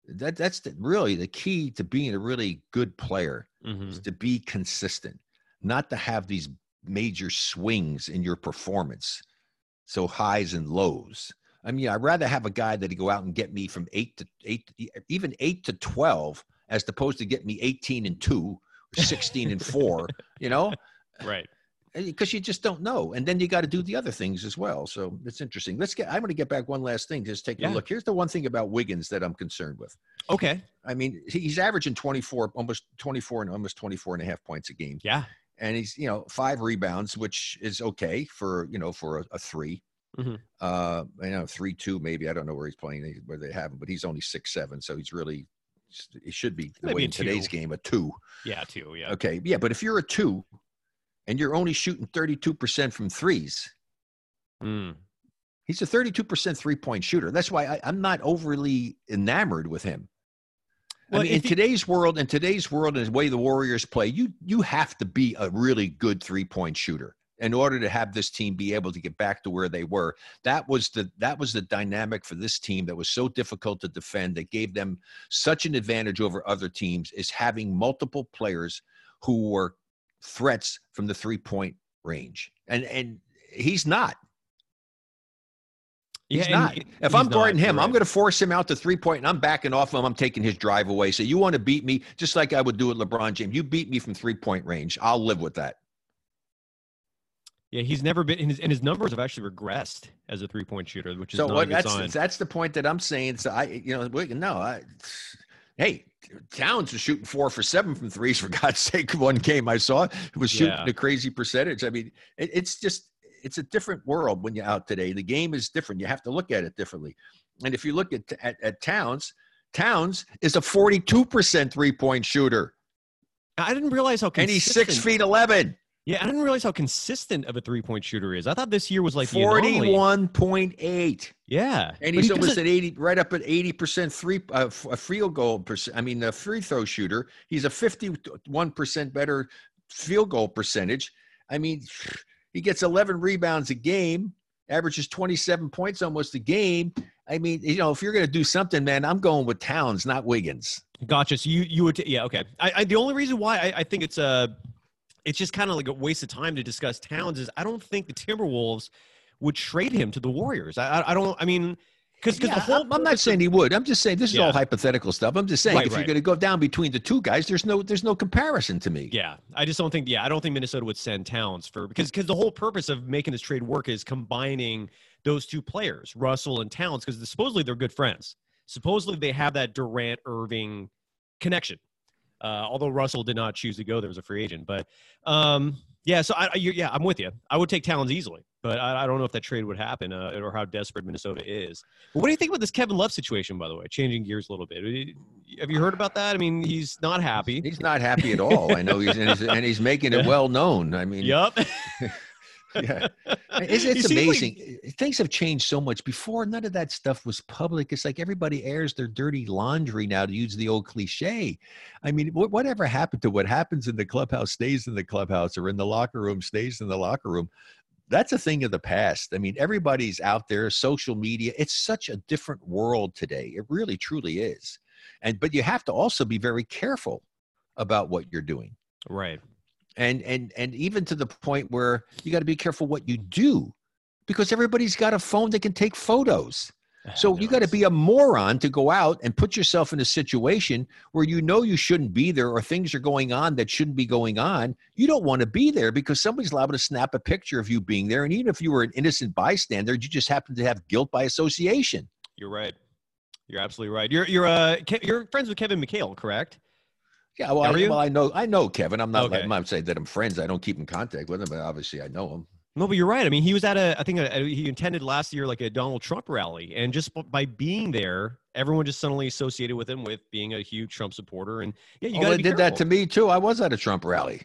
That that's the, really the key to being a really good player Mm-hmm. is to be consistent, not to have these major swings in your performance, so highs and lows. I mean, I'd rather have a guy that he go out and get me from eight to eight, even eight to twelve, as opposed to get me eighteen and two, or sixteen and four. You know, *laughs* Right. because you just don't know. And then you got to do the other things as well. So it's interesting. Let's get. I'm going to get back one last thing. Just take Yeah. a look. Here's the one thing about Wiggins that I'm concerned with. Okay. I mean, he's averaging 24, almost 24 and almost 24 and a half points a game. Yeah. And he's, you know, five rebounds, which is okay for, you know, for a, a 3 Mhm. Uh, I know three, two, maybe. I don't know where he's playing, where they have him, but he's only six, seven. So he's really, he should be the way in today's two. game, a two. Yeah. two. Yeah. Okay. Yeah. But if you're a two and you're only shooting 32% from threes, Mm. he's a 32% three point shooter. That's why I, I'm not overly enamored with him. Well, I mean, in today's world, in today's world, and the way the Warriors play, you you have to be a really good three point shooter in order to have this team be able to get back to where they were. That was the that was the dynamic for this team that was so difficult to defend. That gave them such an advantage over other teams is having multiple players who were threats from the three point range, and and he's not. He's Yeah, not. if I'm guarding him, you're I'm going to force him out to three point, and I'm backing off him. I'm taking his drive away. So you want to beat me, just like I would do with LeBron James. You beat me from three point range. I'll live with that. Yeah, he's never been, and his, and his numbers have actually regressed as a three point shooter, which is So not what, a good that's sign. that's the point that I'm saying. So I, you know, we- no, I, hey, Towns was shooting four for seven from threes for God's *laughs* sake. One game I saw, he was shooting Yeah. a crazy percentage. I mean, it, it's just it's a different world when you're out today. The game is different. You have to look at it differently. And if you look at at, at Towns, Towns is a 42 percent three point shooter, I didn't realize how consistent. and he's six feet eleven. Yeah, I didn't realize how consistent of a three point shooter is. I thought this year was like. Forty-one point eight, Yeah, and he's he almost at eighty, right up at eighty percent three, uh, a field goal percent. I mean, a free throw shooter. He's a fifty-one percent better field goal percentage. I mean, he gets eleven rebounds a game, averages twenty-seven points almost a game. I mean, you know, if you're going to do something, man, I'm going with Towns, not Wiggins. Gotcha. So you you would t- yeah okay. I, I the only reason why I, I think it's a it's just kind of like a waste of time to discuss Towns is I don't think the Timberwolves would trade him to the Warriors. I, I don't. I mean, because Yeah, the whole I'm, not saying he would. I'm just saying this is Yeah. all hypothetical stuff. I'm just saying Right, if you're going to go down between the two guys, there's no there's no comparison to me. Yeah, I just don't think. Yeah, I don't think Minnesota would send Towns for because because the whole purpose of making this trade work is combining those two players, Russell and Towns, because supposedly they're good friends. Supposedly they have that Durant Irving connection. Uh, although Russell did not choose to go there was a free agent, but um, yeah. So I, I, you- yeah, I'm with you. I would take Towns easily, but I, I don't know if that trade would happen uh, or how desperate Minnesota is. But what do you think about this Kevin Love situation? By the way, changing gears a little bit. Have you heard about that? I mean, he's not happy. He's not happy at all. I know he's and he's, and he's making it well known. I mean, Yup. *laughs* yeah. It's, it's seems like- amazing. Things have changed so much. Before, none of that stuff was public. It's like everybody airs their dirty laundry now, to use the old cliche. I mean, what, whatever happened to what happens in the clubhouse stays in the clubhouse, or in the locker room stays in the locker room. That's a thing of the past. I mean, everybody's out there, social media. It's such a different world today. It really, truly is. And but you have to also be very careful about what you're doing right. and and and even to the point where you got to be careful what you do because everybody's got a phone that can take photos so you got to be a moron to go out and put yourself in a situation where you know you shouldn't be there or things are going on that shouldn't be going on you don't want to be there because somebody's liable to snap a picture of you being there and even if you were an innocent bystander you just happen to have guilt by association You're right. You're absolutely right. You're you're uh Ke- you're friends with Kevin McHale, correct? yeah well, I, well I know i know kevin i'm not Okay. I'm not saying that i'm friends i don't keep in contact with him but obviously i know him No, but you're right. I mean, he was at a I think a, he intended last year like a Donald Trump rally, and just b- by being there, everyone just suddenly associated with him with being a huge Trump supporter. And yeah, you oh, to did that to me too i was at a trump rally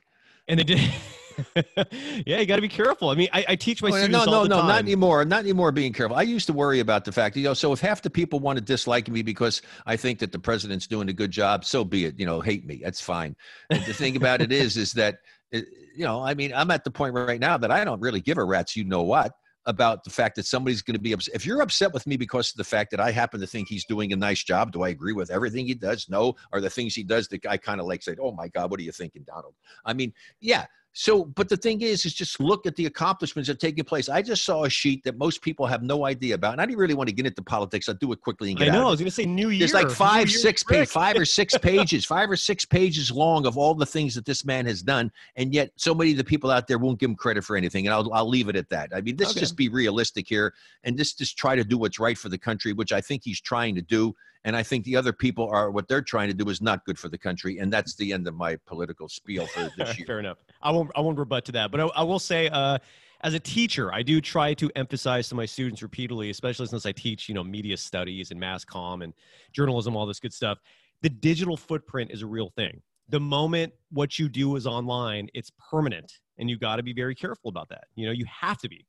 and they did. *laughs* yeah, you got to be careful. I mean, I, I teach my Oh, yeah, students no, no, no, time. not anymore. Not anymore. Being careful. I used to worry about the fact, you know, so if half the people want to dislike me because I think that the president's doing a good job, so be it. You know, hate me. That's fine. And the thing about it is, is that, uh, you know, I mean, I'm at the point right now that I don't really give a rat's you know what about the fact that somebody's going to be upset. If you're upset with me because of the fact that I happen to think he's doing a nice job, do I agree with everything he does? No. Are the things he does that I kind of like say, oh my God, what are you thinking, Donald? I mean, yeah. So, but the thing is, is just look at the accomplishments that are taking place. I just saw a sheet that most people have no idea about, and I didn't really want to get into politics. I'll do it quickly and I get out. know. I of it. was going to say New Year. There's like five, six, page, five or six pages, five or six pages long of all the things that this man has done, and yet so many of the people out there won't give him credit for anything. And I'll, I'll leave it at that. I mean, let's Okay. just be realistic here, and just just try to do what's right for the country, which I think he's trying to do. And I think the other people are what they're trying to do is not good for the country, and that's the end of my political spiel for this *laughs* year. Fair enough. I won't. I won't rebut to that, but I, I will say, uh, as a teacher, I do try to emphasize to my students repeatedly, especially since I teach, you know, media studies and mass comm and journalism, all this good stuff. The digital footprint is a real thing. The moment what you do is online, it's permanent, and you got to be very careful about that. You know, you have to be.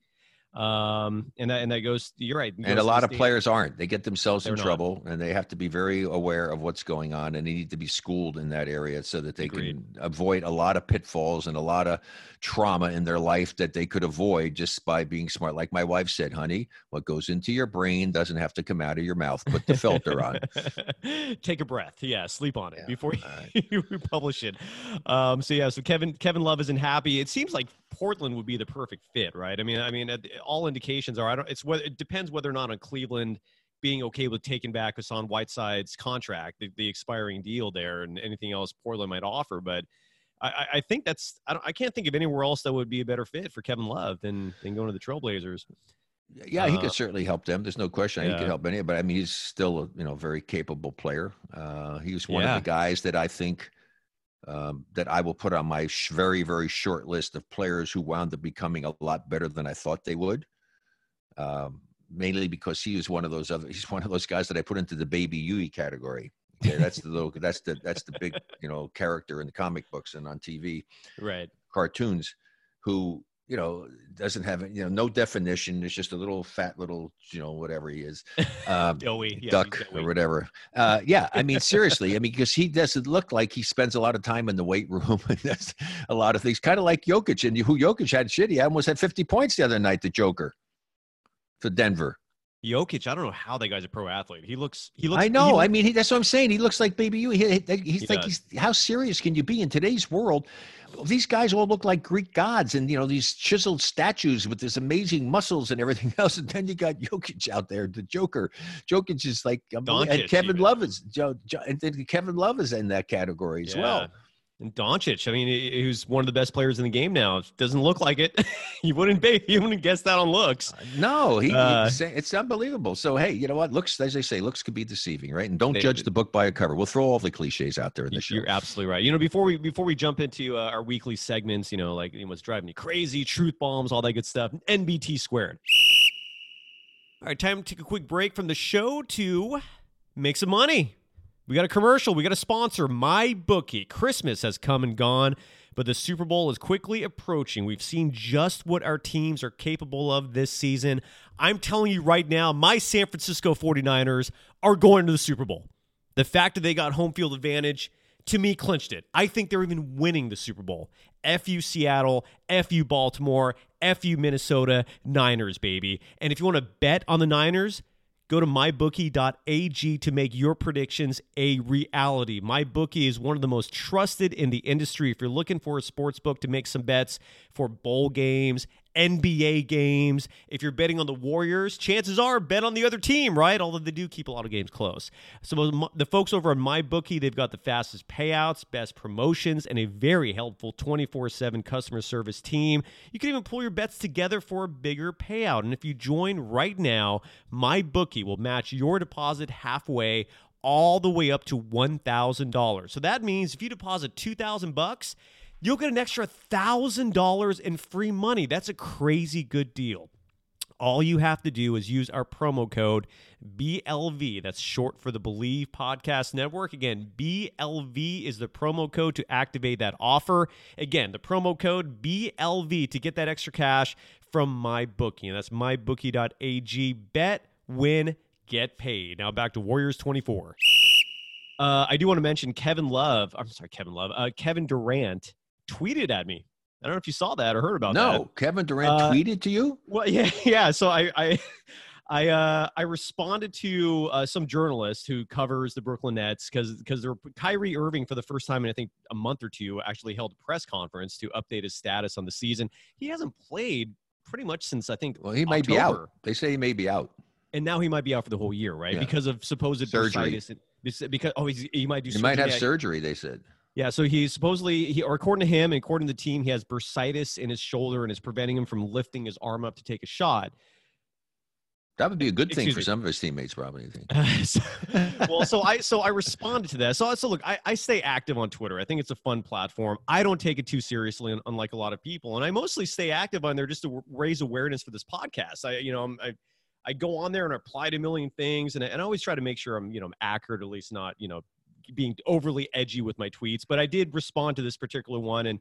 Um, and that and that goes. You're right. And a lot of players aren't. They get themselves in not. trouble, and they have to be very aware of what's going on, and they need to be schooled in that area so that they Agreed. can avoid a lot of pitfalls and a lot of trauma in their life that they could avoid just by being smart. Like my wife said, "Honey, what goes into your brain doesn't have to come out of your mouth. Put the filter on." *laughs* Take a breath. Yeah, sleep on it Yeah, before you, *laughs* you publish it. Um, so yeah, so Kevin Kevin Love isn't happy. It seems like Portland would be the perfect fit, right? I mean, I mean, all indications are. I don't. It's whether it depends whether or not on Cleveland being okay with taking back Hassan Whiteside's contract, the, the expiring deal there, and anything else Portland might offer. But I, I- think that's. I, don't, I can't think of anywhere else that would be a better fit for Kevin Love than than going to the Trailblazers. Yeah, he Uh, could certainly help them. There's no question. yeah. He could help any, but I mean, he's still a you know very capable player. Uh, he was one Yeah. of the guys that I think um, that I will put on my sh- very very short list of players who wound up becoming a lot better than I thought they would. Um, mainly because he was one of those other. *laughs* He's one of those guys that I put into the baby Huey category. Yeah, that's the little. That's the that's the big you know character in the comic books and on TV Right. cartoons who you know doesn't have you know no definition it's just a little fat little you know whatever he is *laughs* um, Doughy. Yeah, duck he's or whatever uh, yeah i mean seriously i mean because he doesn't look like he spends a lot of time in the weight room *laughs* and that's a lot of things kind of like Jokic and who Jokic had shit he almost had 50 points the other night the joker for denver Jokic, I don't know how that guy's a pro athlete. He looks. He looks. I know. look- I mean, he, that's what I'm saying. He looks like Baby Huey. He, he- he's He like, does. he's, how serious can you be in today's world? These guys all look like Greek gods, and you know these chiseled statues with this amazing muscles and everything *laughs* else. And then you got Jokic out there, the Joker. Jokic is like, um, unbelievable. and Kevin even. Love is, Joe, Joe, and then Kevin Love is in that category as well. And Doncic, I mean, who's one of the best players in the game now. Doesn't look like it. *laughs* you wouldn't be, you wouldn't guess that on looks. No, he, Uh, he's saying- it's unbelievable. So hey, you know what? Looks, as they say, looks could be deceiving, right? And don't They- judge the book by a cover. We'll throw all the cliches out there in the show. You're absolutely right. You know, before we before we jump into uh, our weekly segments, you know, like you know, what's driving me crazy, truth bombs, all that good stuff. NBT squared. All right, time to take a quick break from the show to make some money. We got a commercial. We got a sponsor, My Bookie. Christmas has come and gone, but the Super Bowl is quickly approaching. We've seen just what our teams are capable of this season. I'm telling you right now, my San Francisco 49ers are going to the Super Bowl. The fact that they got home field advantage to me clinched it. I think they're even winning the Super Bowl. FU Seattle, FU Baltimore, FU Minnesota, Niners, baby. And if you want to bet on the Niners, go to mybookie.ag to make your predictions a reality. MyBookie is one of the most trusted in the industry. If you're looking for a sports book to make some bets for bowl games, NBA games, if you're betting on the Warriors, chances are bet on the other team, right? Although they do keep a lot of games close. So the folks over at MyBookie, they've got the fastest payouts, best promotions, and a very helpful 24/7 customer service team. You can even pull your bets together for a bigger payout. And if you join right now, MyBookie will match your deposit halfway all the way up to $1,000. So that means if you deposit 2000 bucks, you'll get an extra $1,000 in free money. That's a crazy good deal. All you have to do is use our promo code BLV. That's short for the Bleav Podcast Network. Again, BLV is the promo code to activate that offer. Again, the promo code BLV to get that extra cash from MyBookie. And that's mybookie.ag. Bet, win, get paid. Now back to Warriors 24. Uh, I do want to mention Kevin Love. I'm sorry, Kevin Love. Uh, Kevin Durant tweeted at me. I don't know if you saw that or heard about that. no, Kevin Durant Uh, tweeted to you. Well, yeah, *laughs* yeah. So I, I, I, uh, I responded to uh, some journalist who covers the Brooklyn Nets because because Kyrie Irving for the first time in I think a month or two actually held a press conference to update his status on the season. He hasn't played pretty much since I think Well, he may be out. They say he may be out. and now he might be out for the whole year, right? Yeah. Because of supposed Surgery. bursitis. Because oh, he's, he might do. He might have surgery. They said. Yeah, so he supposedly he or according to him and according to the team, he has bursitis in his shoulder and is preventing him from lifting his arm up to take a shot. That would be a good thing Excuse for me. some of his teammates, probably. I think. *laughs* Well, so I so I responded to that. So so look, I, I stay active on Twitter. I think it's a fun platform. I don't take it too seriously, unlike a lot of people, and I mostly stay active on there just to raise awareness for this podcast. I you know I'm, I I go on there and I apply to a million things, and I, and I always try to make sure I'm you know I'm accurate, at least not you know being overly edgy with my tweets. But I did respond to this particular one, and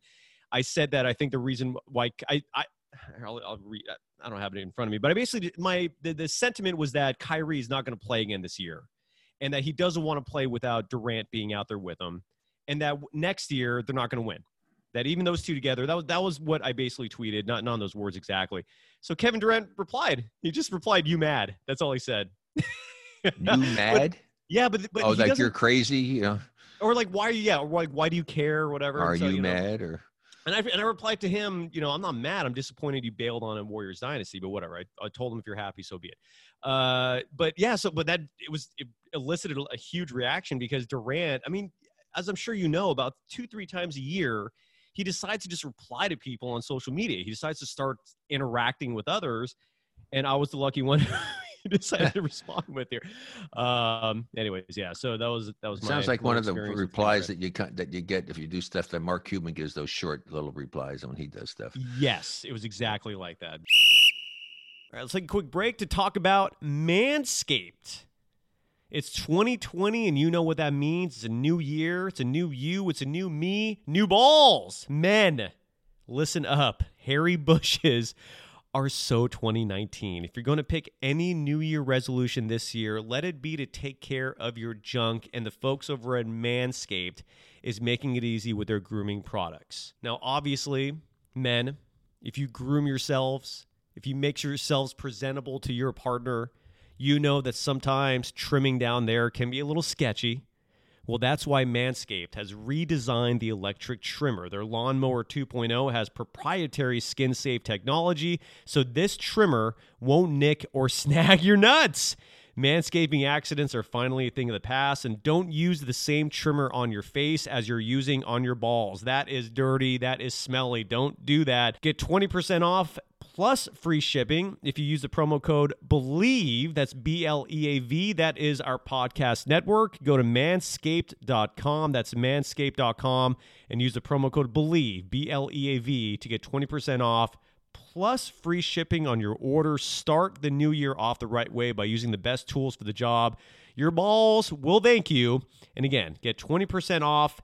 I said that I think the reason why I I *sighs* I'll, I'll read. I don't have it in front of me, but I basically my the, the sentiment was that Kyrie is not going to play again this year, and that he doesn't want to play without Durant being out there with him, and that next year they're not going to win. That even those two together, that was that was what I basically tweeted, not not those words exactly. So Kevin Durant replied. He just replied, "You mad?" That's all he said. *laughs* You mad? Yeah, but but oh, like you're crazy. You know, or like why are you yeah or like why do you care or whatever. are So, you, know, mad or? And I and I replied to him, you know, I'm not mad. I'm disappointed you bailed on a Warriors dynasty, but whatever. I, I told him if you're happy, so be it. Uh, but yeah, so but that it was it elicited a huge reaction because Durant. I mean, as I'm sure you know, about two three times a year, he decides to just reply to people on social media. He decides to start interacting with others, and I was the lucky one. *laughs* *laughs* decided to *laughs* respond with here. Um. Anyways, yeah. So that was that was. my Sounds like one of the replies that you that you get if you do stuff that Mark Cuban gives those short little replies when he does stuff. Yes, it was exactly like that. All right, let's take a quick break to talk about Manscaped. It's 2020, and you know what that means. It's a new year, it's a new you, it's a new me, new balls. Men, listen up. Hairy bushes are so 2019. If you're going to pick any New Year resolution this year, let it be to take care of your junk. And the folks over at Manscaped is making it easy with their grooming products. Now, obviously, men, if you groom yourselves, if you make yourselves presentable to your partner, you know that sometimes trimming down there can be a little sketchy. Well, that's why Manscaped has redesigned the electric trimmer. Their Lawnmower 2.0 has proprietary skin safe technology, so this trimmer won't nick or *laughs* snag your nuts. Manscaping accidents are finally a thing of the past, and don't use the same trimmer on your face as you're using on your balls. That is dirty. That is smelly. Don't do that. Get 20% off plus free shipping if you use the promo code BELIEVE. That's B L E A V. That is our podcast network. Go to manscaped.com. That's manscaped.com and use the promo code BELIEVE, B L E A V, to get 20% off plus free shipping on your order. Start the new year off the right way by using the best tools for the job. Your balls will thank you. And again, get 20% off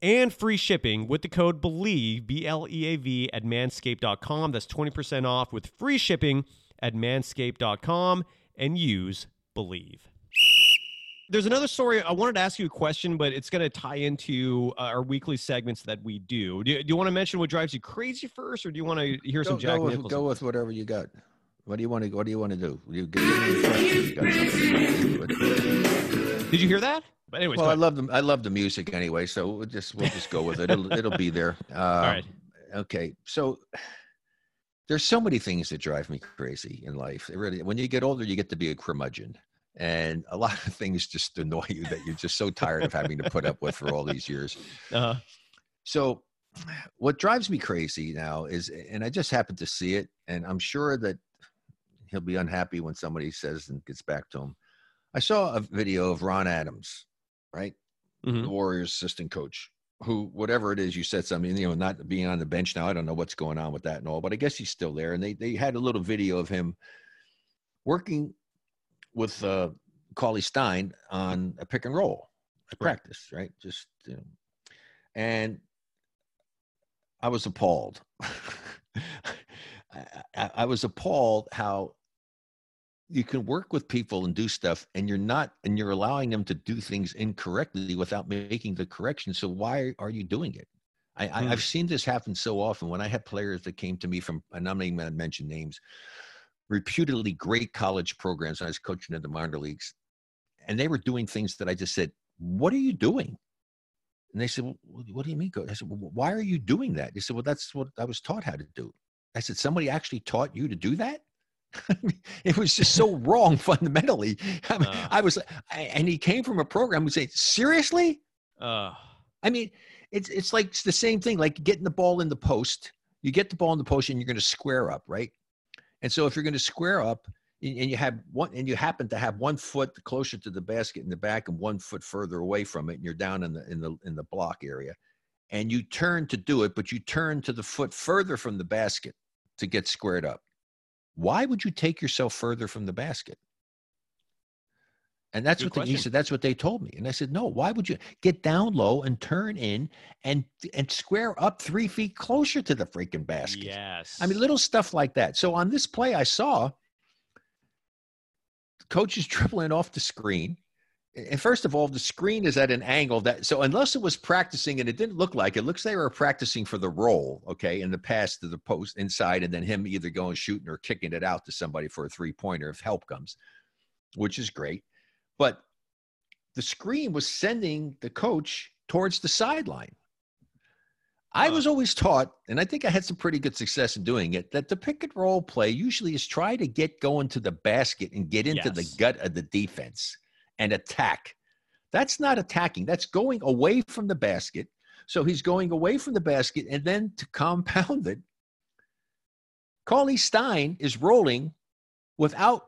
and free shipping with the code BELIEVE, B L E A V, at manscaped.com. That's 20% off with free shipping at manscaped.com and use BELIEVE. There's another story. I wanted to ask you a question, but it's going to tie into uh, our weekly segments that we do. Do you, do you want to mention what drives you crazy first, or do you want to hear some Go, Jack go, with, Nicholson? go with whatever you got. What do you want to? What do you want to do? You give me a question, you got. Did you hear that? But anyways, Well, I love the I love the music anyway, so we'll just we'll just go with it. It'll it'll be there. Uh, *laughs* All right. Okay, so there's so many things that drive me crazy in life. It really, when you get older, you get to be a curmudgeon, and a lot of things just annoy you that you're just so tired of having to put up with for all these years. uh, So, what drives me crazy now is, and I just happened to see it, and I'm sure that he'll be unhappy when somebody says and gets back to him. I saw a video of Ron Adams, right? mhm. the Warriors assistant coach, who whatever it is, you said something, you know, not being on the bench now. I don't know what's going on with that and all, but I guess he's still there. And they they had a little video of him working with uh Cauley Stein on a pick and roll at Right. practice, right? Just you know, and I was appalled. *laughs* I, I, was appalled how you can work with people and do stuff and you're not and you're allowing them to do things incorrectly without making the correction so why are you doing it I, I Hmm. i've seen this happen so often when i had players that came to me from and i'm not even going to mention names reputedly great college programs i was coaching in the minor leagues and they were doing things that i just said what are you doing and they said well, what do you mean i said well, why are you doing that they said well that's what i was taught how to do i said somebody actually taught you to do that *laughs* it was just so *laughs* wrong fundamentally. I, mean, Uh. I was, I, and he came from a program who say, seriously? uh, I mean, it's it's like it's the same thing, like getting the ball in the post. You get the ball in the post, and you're going to square up, right? And so if you're going to square up, and you have one, and you happen to have one foot closer to the basket in the back, and one foot further away from it, and you're down in the in the in the block area, and you turn to do it, but you turn to the foot further from the basket to get squared up. Why would you take yourself further from the basket? And that's Good what the, he said. That's what they told me. And I said, no. Why would you get down low and turn in and and square up three feet closer to the freaking basket? yes. I mean, little stuff like that. So on this play, I saw the coach is *laughs* dribbling off the screen. And first of all, the screen is at an angle that, so unless it was practicing and it didn't look like it, looks like they were practicing for the roll, okay, in the pass to the post inside, and then him either going shooting or kicking it out to somebody for a three pointer if help comes, which is great. But the screen was sending the coach towards the sideline. I was always taught, and I think I had some pretty good success in doing it, that the pick and roll play usually is try to get going to the basket and get into the gut of the defense and attack. That's not attacking. That's going away from the basket. So he's going away from the basket, and then to compound it, Cauley Stein is rolling without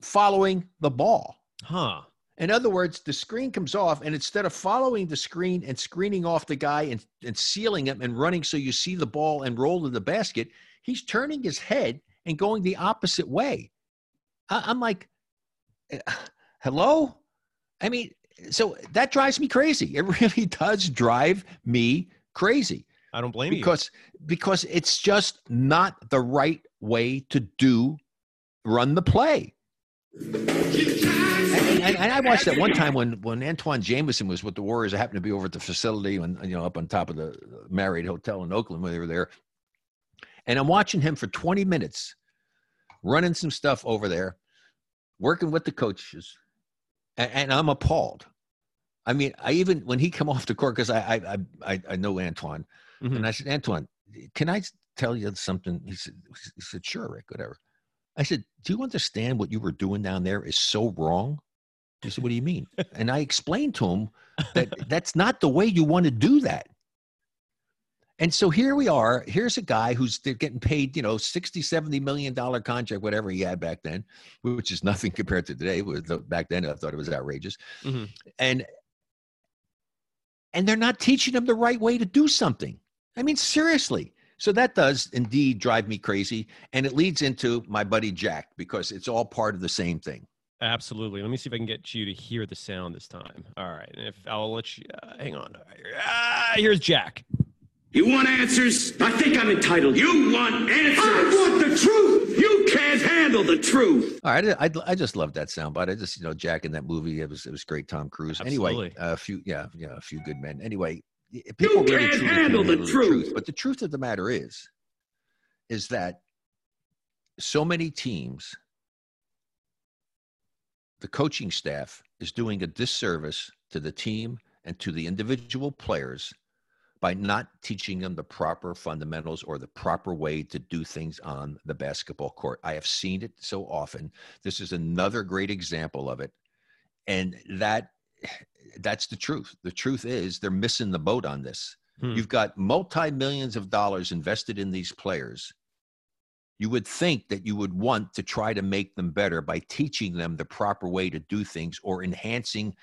following the ball. huh? In other words, the screen comes off, and instead of following the screen and screening off the guy and, and sealing him and running so you see the ball and roll to the basket, he's turning his head and going the opposite way. I, I'm like, eh, hello? I mean, so that drives me crazy. It *laughs* really does drive me crazy I don't blame you. because because it's just not the right way to do run the play. And, and, I watched that one time when when Antawn Jamison was with the Warriors. I happened to be over at the facility when you know up on top of the Marriott Hotel in Oakland when they were there, and I'm watching him for 20 minutes, running some stuff over there, working with the coaches, and, and I'm appalled. I mean, I even when he come off the court because I, I I I- know Antawn, Mhm. and I said, Antoine, can I tell you something? He said, he said, sure, Rick, whatever. I said, Do you understand what you were doing down there is so wrong? He said, What do you mean? and I explained to him that that's not the way you want to do that. And so here we are. Here's a guy who's getting paid, you know, 60, 70 million dollar contract, whatever he had back then, which is nothing *laughs* compared to today. Back then, I thought it was outrageous. Mm-hmm. And and they're not teaching him the right way to do something. I mean, seriously. So that does indeed drive me crazy. And it leads into my buddy Jack because it's all part of the same thing. Absolutely. Let me see if I can get you to hear the sound this time. All right. And if I'll let you, uh, hang on. Ah, here's Jack. You want answers? I think I'm entitled. You want answers? I want the truth. You can't handle the truth. All right, I, I, I just love that soundbite. I just you know Jack in that movie. It was it was great. Tom Cruise. Absolutely. Anyway, a few yeah yeah a few good men. Anyway, people you really can't handle, the, handle truth. the truth. But the truth of the matter is, is that so many teams, the coaching staff is doing a disservice to the team and to the individual players by not teaching them the proper fundamentals or the proper way to do things on the basketball court. I have seen it so often. This is another great example of it. And that that's the truth. The truth is they're missing the boat on this. Hmm. You've got multi millions of dollars invested in these players. You would think that you would want to try to make them better by teaching them the proper way to do things or enhancing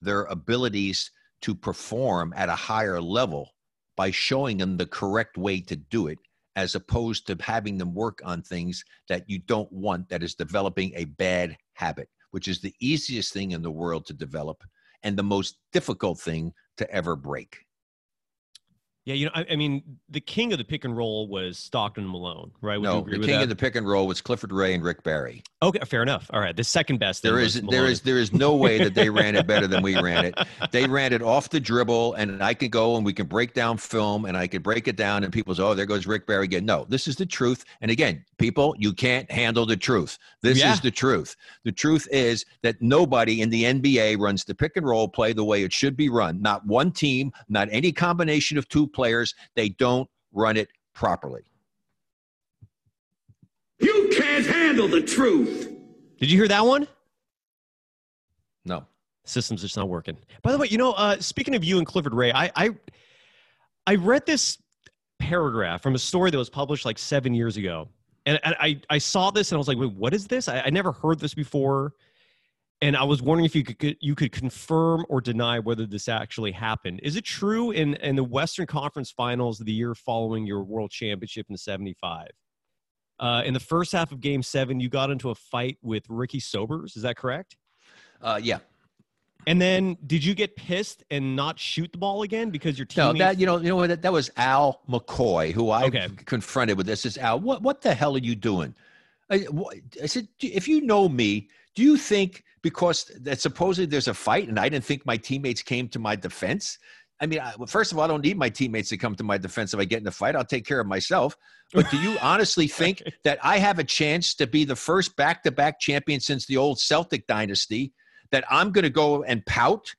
their abilities to perform at a higher level by showing them the correct way to do it as opposed to having them work on things that you don't want that is developing a bad habit which is the easiest thing in the world to develop and the most difficult thing to ever break yeah, you know, I, I, mean, the king of the pick and roll was Stockton and Malone, right? Would no, the king that? of the pick and roll was Clifford Ray and Rick Barry. Okay, fair enough. All right, the second best. There is there is there is no way that they ran it better than we ran it. They ran it off the dribble, and I could go and we can break down film, and I could break it down, and people say, "Oh, there goes Rick Barry again." No, this is the truth. And again, people, you can't handle the truth. This yeah. is the truth. The truth is that nobody in the NBA runs the pick and roll play the way it should be run. Not one team, not any combination of two players, they don't run it properly. You can't handle the truth. Did you hear that one? No. System's just not working. By the way, you know, uh, speaking of you and Clifford Ray, I, I I read this paragraph from a story that was published like seven years ago. And I, I saw this and I was like, wait, what is this? I, I never heard this before and I was wondering if you could you could confirm or deny whether this actually happened. Is it true in in the Western Conference Finals the year following your World Championship in '75? Uh, in the first half of Game Seven, you got into a fight with Ricky Sobers. Is that correct? Uh, yeah. And then, did you get pissed and not shoot the ball again because your team? No, that you know, you know that that was Al McCoy who I okay. confronted with this. Is Al? What what the hell are you doing? I, I said, if you know me, do you think because that supposedly there's a fight and I didn't think my teammates came to my defense? I mean, I, well, first of all, I don't need my teammates to come to my defense if I get in a fight. I'll take care of myself. But do you *laughs* honestly think that I have a chance to be the first back to back champion since the old Celtic dynasty? That I'm going to go and pout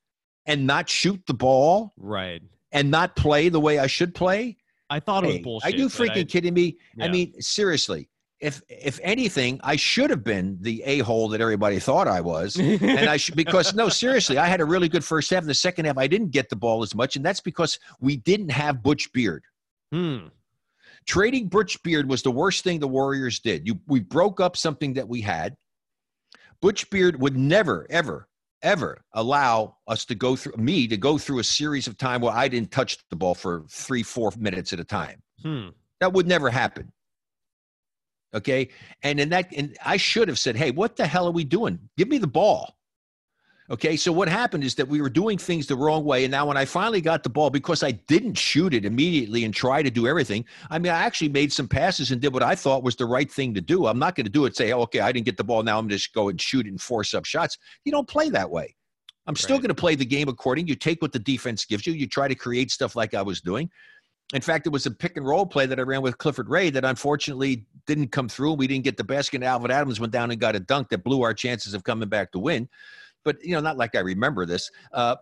and not shoot the ball? Right. And not play the way I should play? I thought it was bullshit. Are you freaking I, kidding me? Yeah. I mean, seriously, if if anything, I should have been the a hole that everybody thought I was, and I should because no, *laughs* seriously, I had a really good first half. In the second half, I didn't get the ball as much, and that's because we didn't have Butch Beard. Hmm. Trading Butch Beard was the worst thing the Warriors did. You we broke up something that we had. Butch Beard would never, ever, ever allow us to go through me to go through a series of time where I didn't touch the ball for three, four minutes at a time. Hmm. That would never happen. Okay. And in that, and I should have said, Hey, what the hell are we doing? Give me the ball. Okay. So what happened is that we were doing things the wrong way. And now when I finally got the ball, because I didn't shoot it immediately and try to do everything, I mean, I actually made some passes and did what I thought was the right thing to do. I'm not going to do it, say, oh, okay, I didn't get the ball. Now I'm just go and shoot it and force up shots. You don't play that way. I'm still right. going to play the game according. You take what the defense gives you. You try to create stuff like I was doing. In fact, it was a pick and roll play that I ran with Clifford Ray that unfortunately didn't come through. We didn't get the basket. Alvan Adams went down and got a dunk that blew our chances of coming back to win. but you know, not like I remember this. Uh,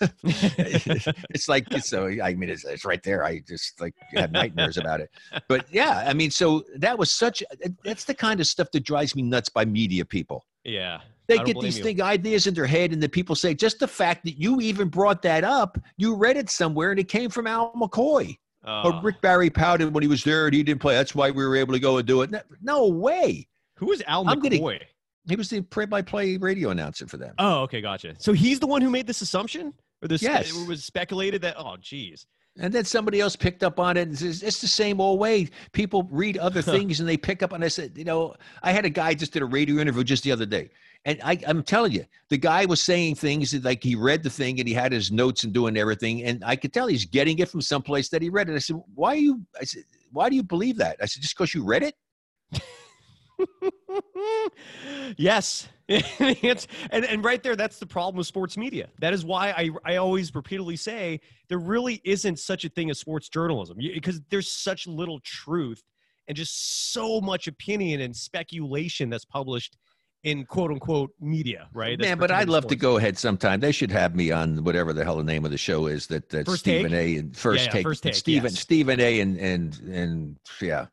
*laughs* it's like so. I mean, it's, it's right there. I just like had nightmares about it. But yeah, I mean, so that was such. That's the kind of stuff that drives me nuts by media people. Yeah. They get these thing ideas in their head, and the people say just the fact that you even brought that up, you read it somewhere, and it came from Al McCoy. Uh, or Rick Barry pouted when he was there and he didn't play. That's why we were able to go and do it. No, no way. Who was Al I'm McCoy? Gonna, he was the play-by-play radio announcer for them. Oh, okay, gotcha. So he's the one who made this assumption, or this yes. it was speculated that. Oh, geez. And then somebody else picked up on it. It's, it's the same old way. People read other things and they pick up on. I said, you know, I had a guy just did a radio interview just the other day, and I, I'm telling you, the guy was saying things that, like he read the thing and he had his notes and doing everything, and I could tell he's getting it from someplace that he read it. I said, why are you? I said, why do you believe that? I said, just because you read it. *laughs* yes. *laughs* and, and right there, that's the problem with sports media. That is why I, I always repeatedly say there really isn't such a thing as sports journalism because there's such little truth and just so much opinion and speculation that's published in quote unquote media, right? Man, but I'd love sports. to go ahead sometime. They should have me on whatever the hell the name of the show is that that first Stephen take? A and first yeah, take, first take Stephen yes. Stephen A and and and yeah.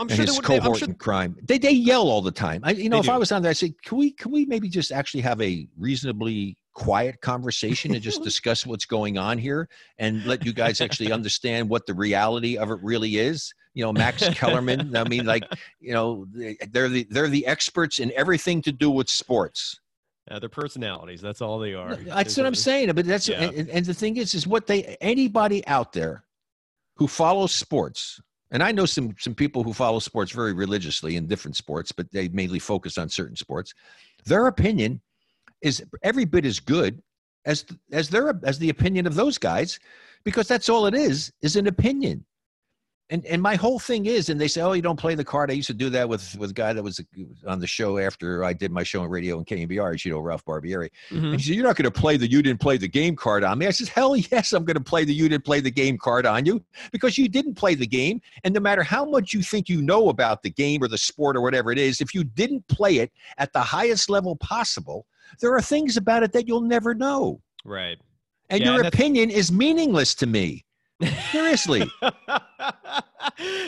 I'm sure his cohort sure, in crime. They they yell all the time. I, you know, if do. I was on there, I say, can we can we maybe just actually have a reasonably quiet conversation and just *laughs* discuss what's going on here and let you guys actually understand what the reality of it really is? You know, Max *laughs* Kellerman. I mean, like, you know, they're the they're the experts in everything to do with sports. Uh, their personalities. That's all they are. That's what I'm saying. But that's yeah. and, and the thing is, is what they anybody out there who follows sports and I know some some people who follow sports very religiously in different sports, but they mainly focus on certain sports. Their opinion is every bit as good as as their as the opinion of those guys, because that's all it is is an opinion and and my whole thing is, and they say, oh, you don't play the card. I used to do that with with a guy that was on the show after I did my show on radio in KNBR, as you know, Ralph Barbieri. Mm-hmm. And he said, you're not going to play the you didn't play the game card on me. I said, hell *laughs* yes, I'm going to play the you didn't play the game card on you because you didn't play the game. And no matter how much you think you know about the game or the sport or whatever it is, if you didn't play it at the highest level possible, there are things about it that you'll never know. Right. And yeah, your opinion is meaningless to me. Seriously.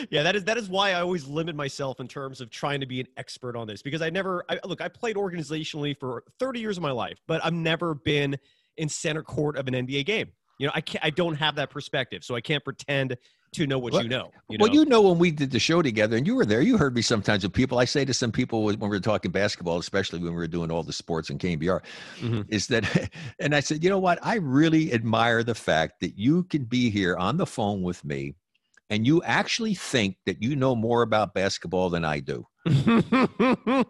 yeah, that is that is why I always limit myself in terms of trying to be an expert on this because I never I, look. I played organizationally for 30 years of my life, but I've never been in center court of an NBA game. You know, I can't, I don't have that perspective, so I can't pretend to know what well, you know. You well, you know, when we did the show together and you were there, you heard me sometimes with people. I say to some people when we were talking basketball, especially when we were doing all the sports in KNBR, mm-hmm. is that, *laughs* and I said, you know what? I really admire the fact that you can be here on the phone with me and you actually think that you know more about basketball than I do. I,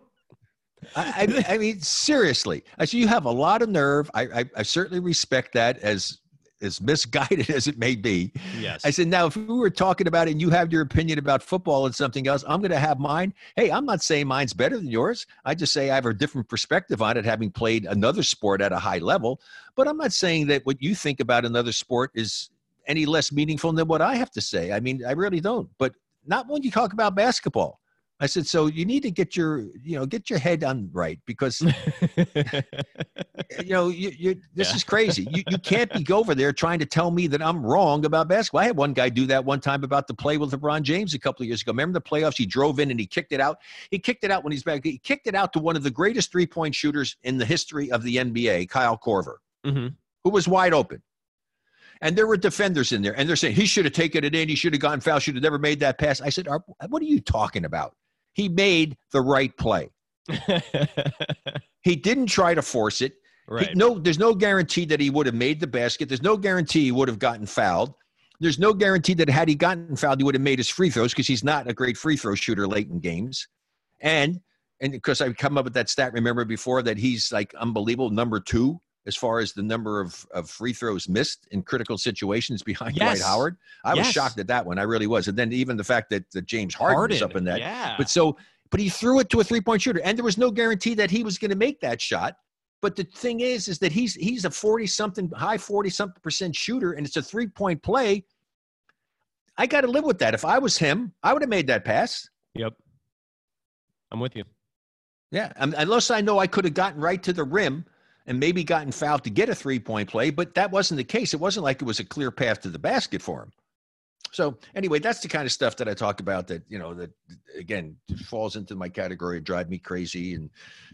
I, I, mean, seriously. I said you have a lot of nerve. I, I, I certainly respect that as as misguided *laughs* as it may be. Yes. I said, now if we were talking about it and you have your opinion about football and something else, I'm going to have mine. Hey, I'm not saying mine's better than yours. I just say I have a different perspective on it, having played another sport at a high level. But I'm not saying that what you think about another sport is any less meaningful than what I have to say. I mean, I really don't. But not when you talk about basketball. I said, so you need to get your, you know, get your head on right because, *laughs* you know, you, you this yeah. is crazy. You, you can't be over there trying to tell me that I'm wrong about basketball. I had one guy do that one time about the play with LeBron James a couple of years ago. Remember the playoffs? He drove in and he kicked it out. He kicked it out when he's back. He kicked it out to one of the greatest three point shooters in the history of the NBA, Kyle Korver, mm-hmm. who was wide open. And there were defenders in there, and they're saying he should have taken it in. He should have gotten foul. Should have never made that pass. I said, "What are you talking about?" He made the right play. *laughs* he didn't try to force it. Right. He, no, there's no guarantee that he would have made the basket. There's no guarantee he would have gotten fouled. There's no guarantee that had he gotten fouled, he would have made his free throws because he's not a great free throw shooter late in games. And and because I've come up with that stat, remember before that he's like unbelievable number two as far as the number of, of free throws missed in critical situations *laughs* behind yes. Dwight Howard. I yes. was shocked at that one. I really was. And then even the fact that, that James Harden, Harden was up in that. Yeah. But so, but he threw it to a three point shooter, and there was no guarantee that he was going to make that shot. But the thing is, is that he's he's a forty something, high forty something percent shooter, and it's a three point play. I got to live with that. If I was him, I would have made that pass. Yep, I'm with you. Yeah, unless I know I could have gotten right to the rim and maybe gotten fouled to get a three point play, but that wasn't the case. It wasn't like it was a clear path to the basket for him. So anyway, that's the kind of stuff that I talk about that, you know, that again falls into my category of drive me crazy and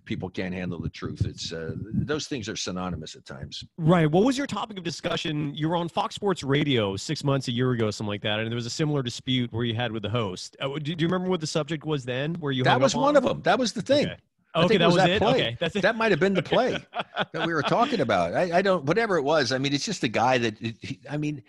people can't handle the truth. It's uh, those things are synonymous at times. Right. What was your topic of discussion? You were on Fox Sports Radio six months, a year ago, something like that, and there was a similar dispute where you had with the host. Uh, do, do you remember what the subject was then? Where you that was one on? of them. That was the thing. Okay. Okay, that was, that it. Play. Okay, that's it. That might have been the play that we were *laughs* talking about. I, I, don't, whatever it was. I mean, it's just a guy that. He, I mean,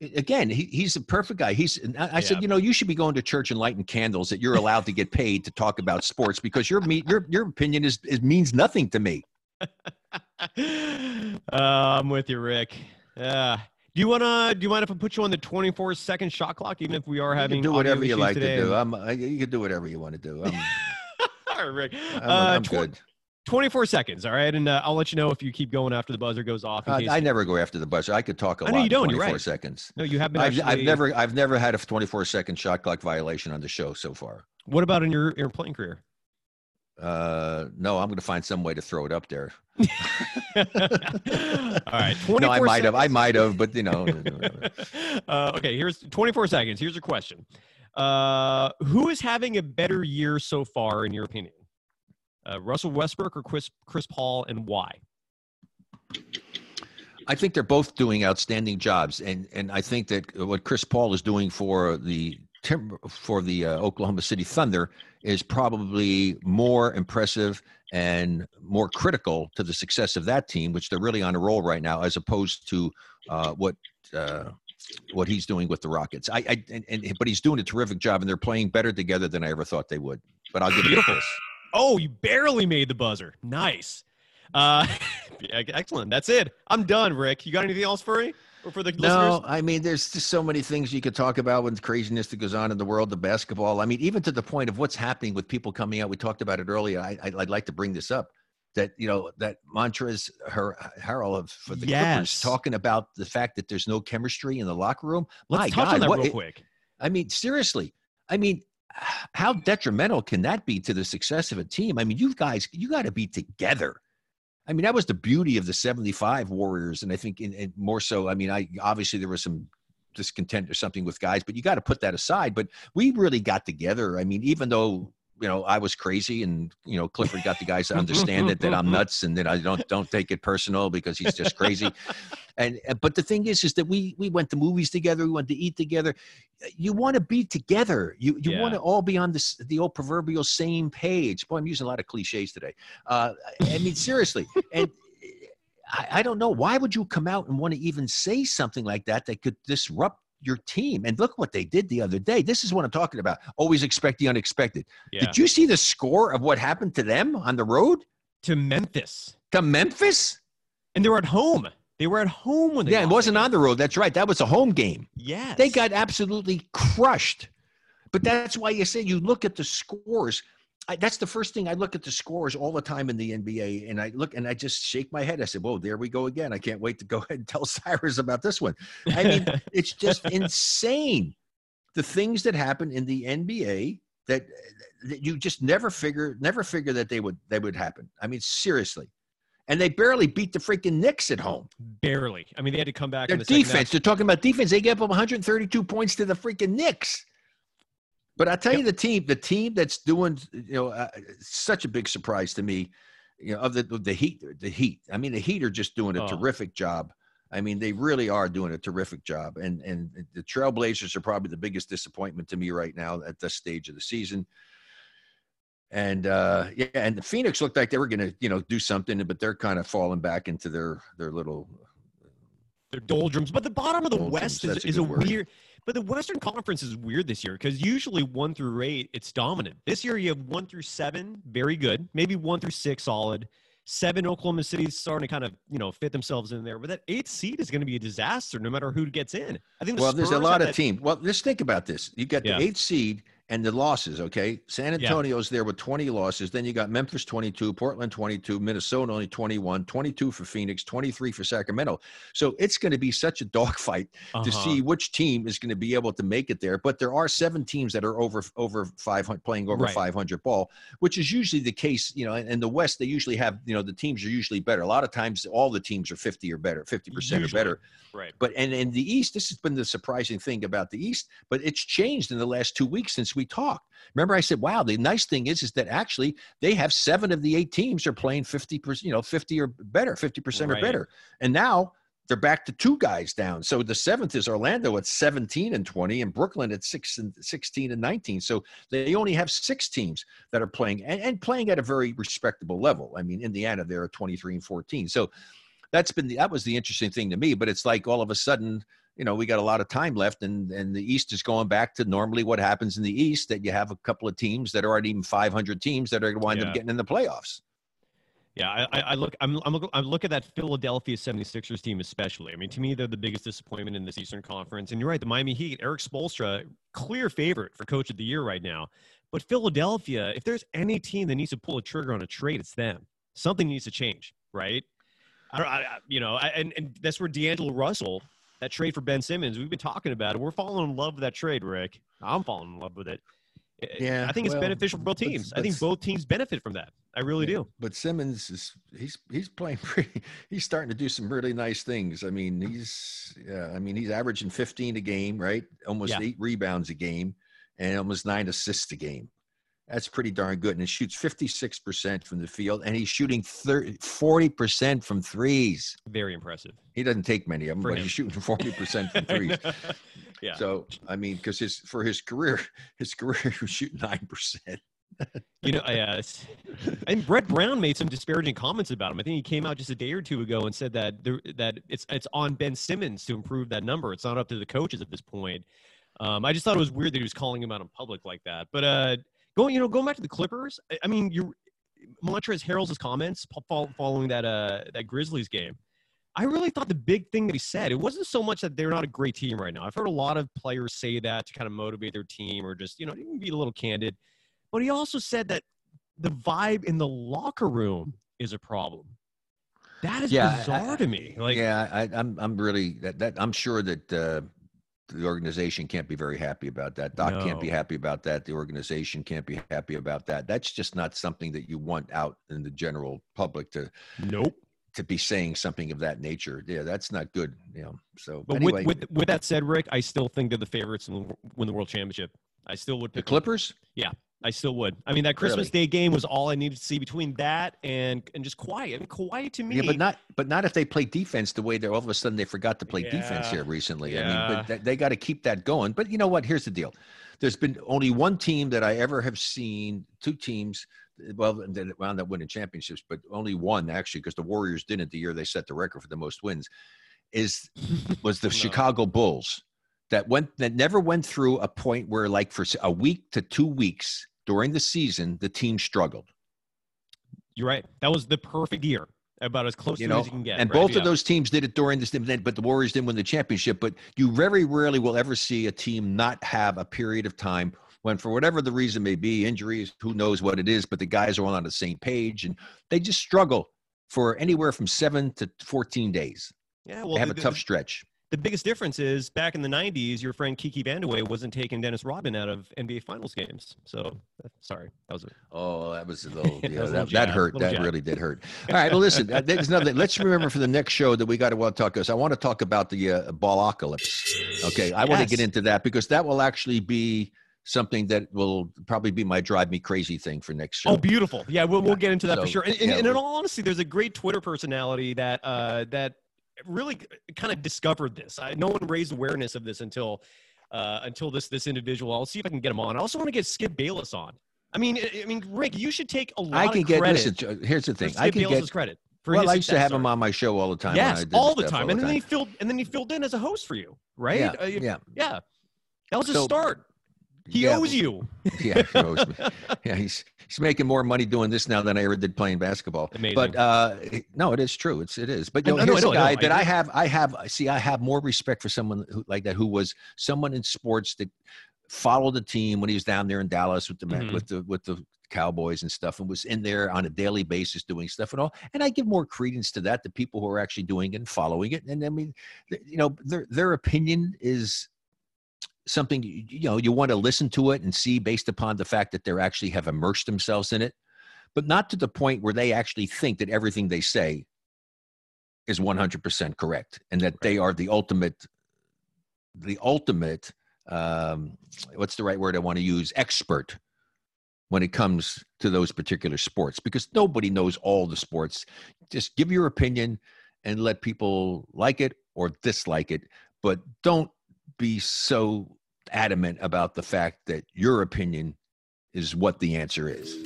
again, he, he's a perfect guy. He's. I, I yeah. said, you know, you should be going to church and lighting candles that you're allowed to get paid to talk about sports because your your your opinion is, is means nothing to me. *laughs* uh, I'm with you, Rick. Uh, do you want to? Do you mind if I put you on the 24 second shot clock, even if we are having do whatever you like today? to do? I'm, I, you can do whatever you want to do. *laughs* I'm, All right, Rick. I'm, I'm tw- good. 24 seconds, all right? And uh, I'll let you know if you keep going after the buzzer goes off. Uh, I never go after the buzzer. I could talk a I lot. know you don't. 24 You're right. seconds. No, you have been. I've, actually... I've never, I've never had a 24 second shot clock violation on the show so far. What about in your your playing career? Uh, no, I'm going to find some way to throw it up there. *laughs* all right. *laughs* No, I might seconds. have. I might have, but you know. *laughs* uh, okay, here's 24 seconds. Here's a question. Uh, who is having a better year so far, in your opinion? Uh, Russell Westbrook or Chris Chris Paul, and why? I think they're both doing outstanding jobs, and and I think that what Chris Paul is doing for the Tim, for the uh, Oklahoma City Thunder is probably more impressive and more critical to the success of that team, which they're really on a roll right now, as opposed to uh, what uh, what he's doing with the Rockets. I, I and, and, but he's doing a terrific job, and they're playing better together than I ever thought they would. But I'll give you this. Oh, you barely made the buzzer. Nice. Uh, *laughs* excellent. That's it. I'm done, Rick. You got anything else for me? Or for the no, listeners? I mean, there's just so many things you could talk about with craziness that goes on in the world of basketball. I mean, even to the point of what's happening with people coming out. We talked about it earlier. I, I, would like to bring this up that you know that Montrezl her Harrell of for the yes. Clippers talking about the fact that there's no chemistry in the locker room. Let's My touch God, on that what, real it, quick. I mean, seriously. I mean, how detrimental can that be to the success of a team? I mean, you guys, you got to be together. I mean, that was the beauty of the 75 Warriors. And I think in, in more so, I mean, I obviously there was some discontent or something with guys, but you got to put that aside. But we really got together. I mean, even though you know I was crazy, and you know Clifford got the guys to understand it that I'm *laughs* nuts and that I don't don't take it personal because he's just crazy. and but the thing is, is that we we went to movies together, we went to eat together. You want to be together. You you Yeah. want to all be on this the old proverbial same page. Boy, I'm using a lot of cliches today. Uh, I mean, seriously, and. I, I don't know. Why would you come out and want to even say something like that that could disrupt your team? And look what they did the other day. This is what I'm talking about. Always expect the unexpected. Yeah. Did you see the score of what happened to them on the road to Memphis. to Memphis? And they were at home. They were at home when they Yeah, it wasn't on the road. That's right. That was a home game. game. Yes. They got absolutely crushed. But that's why you say you look at the scores. I, that's the first thing I look at the scores all the time in the NBA, and I look and I just shake my head. I said, "Whoa, there we go again." I can't wait to go ahead *laughs* and tell Cyrus about this one. I mean, *laughs* it's just insane the things that happen in the NBA that, that you just never figure never figure that they would they would happen. I mean, seriously. And they barely beat the freaking Knicks at home. barely. I mean, they had to come back. Their the defense, they're talking about defense. They gave up 132 points to the freaking Knicks. But I tell you, the team, the team that's doing, you know, uh, such a big surprise to me, you know, of the the Heat, the Heat. I mean, the Heat are just doing a Oh. terrific job. I mean, they really are doing a terrific job. And and the Trailblazers are probably the biggest disappointment to me right now at this stage of the season. And uh, yeah, and the Phoenix looked like they were going to, you know, do something, but they're kind of falling back into their their little They're doldrums. But the bottom of the Doldrums, West is, a is a weird. But the Western Conference is weird this year because usually one through eight, it's dominant. This year you have one through seven, very good. Maybe one through six, solid. Seven, Oklahoma City is starting to kind of you know fit themselves in there. But that eighth seed is going to be a disaster no matter who gets in. I think. The well, there's a lot of that- teams. Well, let's think about this. You got Yeah. the eighth seed, and the losses, okay? San Antonio's there with 20 losses. Then you got Memphis 22, Portland 22, Minnesota only 21, 22 for Phoenix, 23 for Sacramento. So it's going to be such a *laughs* dogfight Uh-huh. to see which team is going to be able to make it there. But there are seven teams that are over over 500 playing over Right. 500 ball, which is usually the case. You know, in, in the West they usually have you know the teams are usually better. A lot of times all the teams are 50 or better, 50 percent or better. Right. But and in the East, this has been the surprising thing about the East. But it's changed in the last two weeks since we talked. Remember, I said, "Wow." The nice thing is, is that actually they have seven of the eight teams are playing fifty percent, you know, fifty or better, fifty percent or better. And now they're back to two guys down. So the seventh is Orlando at seventeen and twenty, and Brooklyn at six and sixteen and nineteen. So they only have six teams that are playing and, and playing at a very respectable level. I mean, Indiana they're at twenty three and fourteen. So that's been the, that was the interesting thing to me. But it's like all of a sudden, you know, we got a lot of time left, and and the East is going back to normally what happens in the East that you have a couple of teams that aren't even 500 teams that are going to wind Yeah. up getting in the playoffs. Yeah, I, I look. I'm, I'm look. I look at that Philadelphia 76ers team especially. I mean, to me, they're the biggest disappointment in this Eastern Conference. And you're right, the Miami Heat, Erik Spoelstra, clear favorite for Coach of the Year right now. But Philadelphia, if there's any team that needs to pull a trigger on a trade, it's them. Something needs to change, right? I don't. I- you know, I, and and that's where D'Angelo Russell, that trade for Ben Simmons, we've been talking about it. We're falling in love with that trade, Rick. I'm falling in love with it. Yeah, I think it's well, beneficial for both but- teams. I think both teams benefit from that. I really do. But Simmons is he's he's playing *laughs* pretty. He's starting to do some really nice things. I mean, he's yeah. I mean, he's averaging 15 a game, right? Almost Yeah. eight rebounds a game, and almost nine assists a game. That's pretty darn good. And he shoots 56% from the field, and he's shooting 30, 40% from threes. Very impressive. He doesn't take many of them, For but him. he's shooting 40% from *laughs* threes. yeah. So I mean, because his for his career, *laughs* his career he was shooting nine percent. You know, yeah. it's- And Brett Brown made some disparaging comments about him. I think he came out just a day or two ago and said that there, that it's it's on Ben Simmons to improve that number. It's not up to the coaches at this point. Um, I just thought it was weird that he was calling him out in public like that. But uh, going, you know, going back to the Clippers. I- I mean, you Montrezl Harrell's comments following that uh that Grizzlies game. I really thought the big thing that he said, it wasn't so much that they're not a great team right now. I've heard a lot of players say that to kind of motivate their team or just, you know, even be a little candid. But he also said that the vibe in the locker room is a problem. That is Yeah, I- bizarre to me. Like, yeah, I, I'm I'm really that, that I'm sure that uh, the organization can't be very happy about that. Doc can't be happy about that. The organization can't be happy about that. That's just not something that you want out in the general public to nope. to be saying something of that nature. Yeah, that's not good. You know. So But anyway, with, with with that said, Rick, I still think they're the favorites to win the world championship. I still would the pick. Clippers. I still would. I mean, that Christmas Really? Day game was all I needed to see between that and and just quiet. I mean, quiet to me. Yeah, but not but not if they play defense the way they're all of a sudden they forgot to play defense here recently. I mean, but th- they got to keep that going. But you know what? Here's the deal. There's been only one team that I ever have seen, two teams, well, that wound up winning championships, but only one actually, because the Warriors didn't the year they set the record for the most wins, is *laughs* was the No. Chicago Bulls that went that never went through a point where like for a week to two weeks during the season the team struggled. You're right. That was the perfect year. About as close you know, as you can get. and right? both Yeah. of those teams did it during this, but the Warriors didn't win the championship. But you very rarely will ever see a team not have a period of time when, for whatever the reason may be, injuries, who knows what it is, but the guys are all on the same page and they just struggle for anywhere from seven to 14 days. Yeah, well, they have the, a the- tough stretch. The biggest difference is back in the 90s, your friend Kiki Vandeweghe wasn't taking Dennis Rodman out of NBA Finals games. So, uh, sorry. That was a, Oh, that was a *laughs* little, That was that, that hurt. That jab. really did hurt. All right. Well, listen, there's another thing. Let's remember for the next show that we got to want to talk about. I want to talk about the uh, ballocalypse. Okay. I want to get into that because that will actually be something that will probably be my drive me crazy thing for next show. Oh, beautiful. Yeah, we'll, we'll get into that for sure. And, and, yeah, and in all honesty, there's a great Twitter personality that uh, that really kind of discovered this. I, no one raised awareness of this until uh, until this this individual. I'll see if I can get him on. I also want to get Skip Bayless on. I mean, I, mean, Rick, you should take a lot I can of get, credit listen, here's the thing. Skip I can Bayless's get, credit. For well, I used to have him on my show all the time. Yes, all the time, all and then time. he filled and then he filled in as a host for you, right? Yeah, Uh, yeah. yeah. That was a start. He Yeah, owes you. *laughs* yeah, he owes me. yeah, he's he's making more money doing this now than I ever did playing basketball. Amazing. But uh, no, it is true. It's it is. But you know, I here's know, a I know. guy I that I have. I have. See, I have more respect for someone who, like that who was someone in sports that followed the team when he was down there in Dallas with the Mhm. with the with the Cowboys and stuff, and was in there on a daily basis doing stuff and all. And I give more credence to that, the people who are actually doing it and following it. And I mean, you know, their their opinion is something you, know you want to listen to it and see based upon the fact that they actually have immersed themselves in it, but not to the point where they actually think that everything they say is 100% correct and that they are the ultimate the ultimate um, what's the right word I want to use expert when it comes to those particular sports because nobody knows all the sports. Just give your opinion and let people like it or dislike it, but don't be so adamant about the fact that your opinion is what the answer is.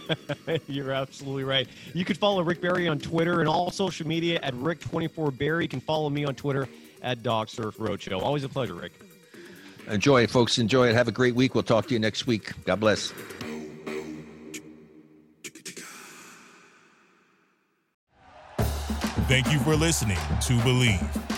*laughs* You're absolutely right. You can follow Rick Barry on Twitter and all social media at Rick24Barry. You can follow me on Twitter at Dog Surf Roadshow. Always a pleasure, Rick. Enjoy it, folks. Enjoy it. Have a great week. We'll talk to you next week. God bless. Thank you for listening to Bleav.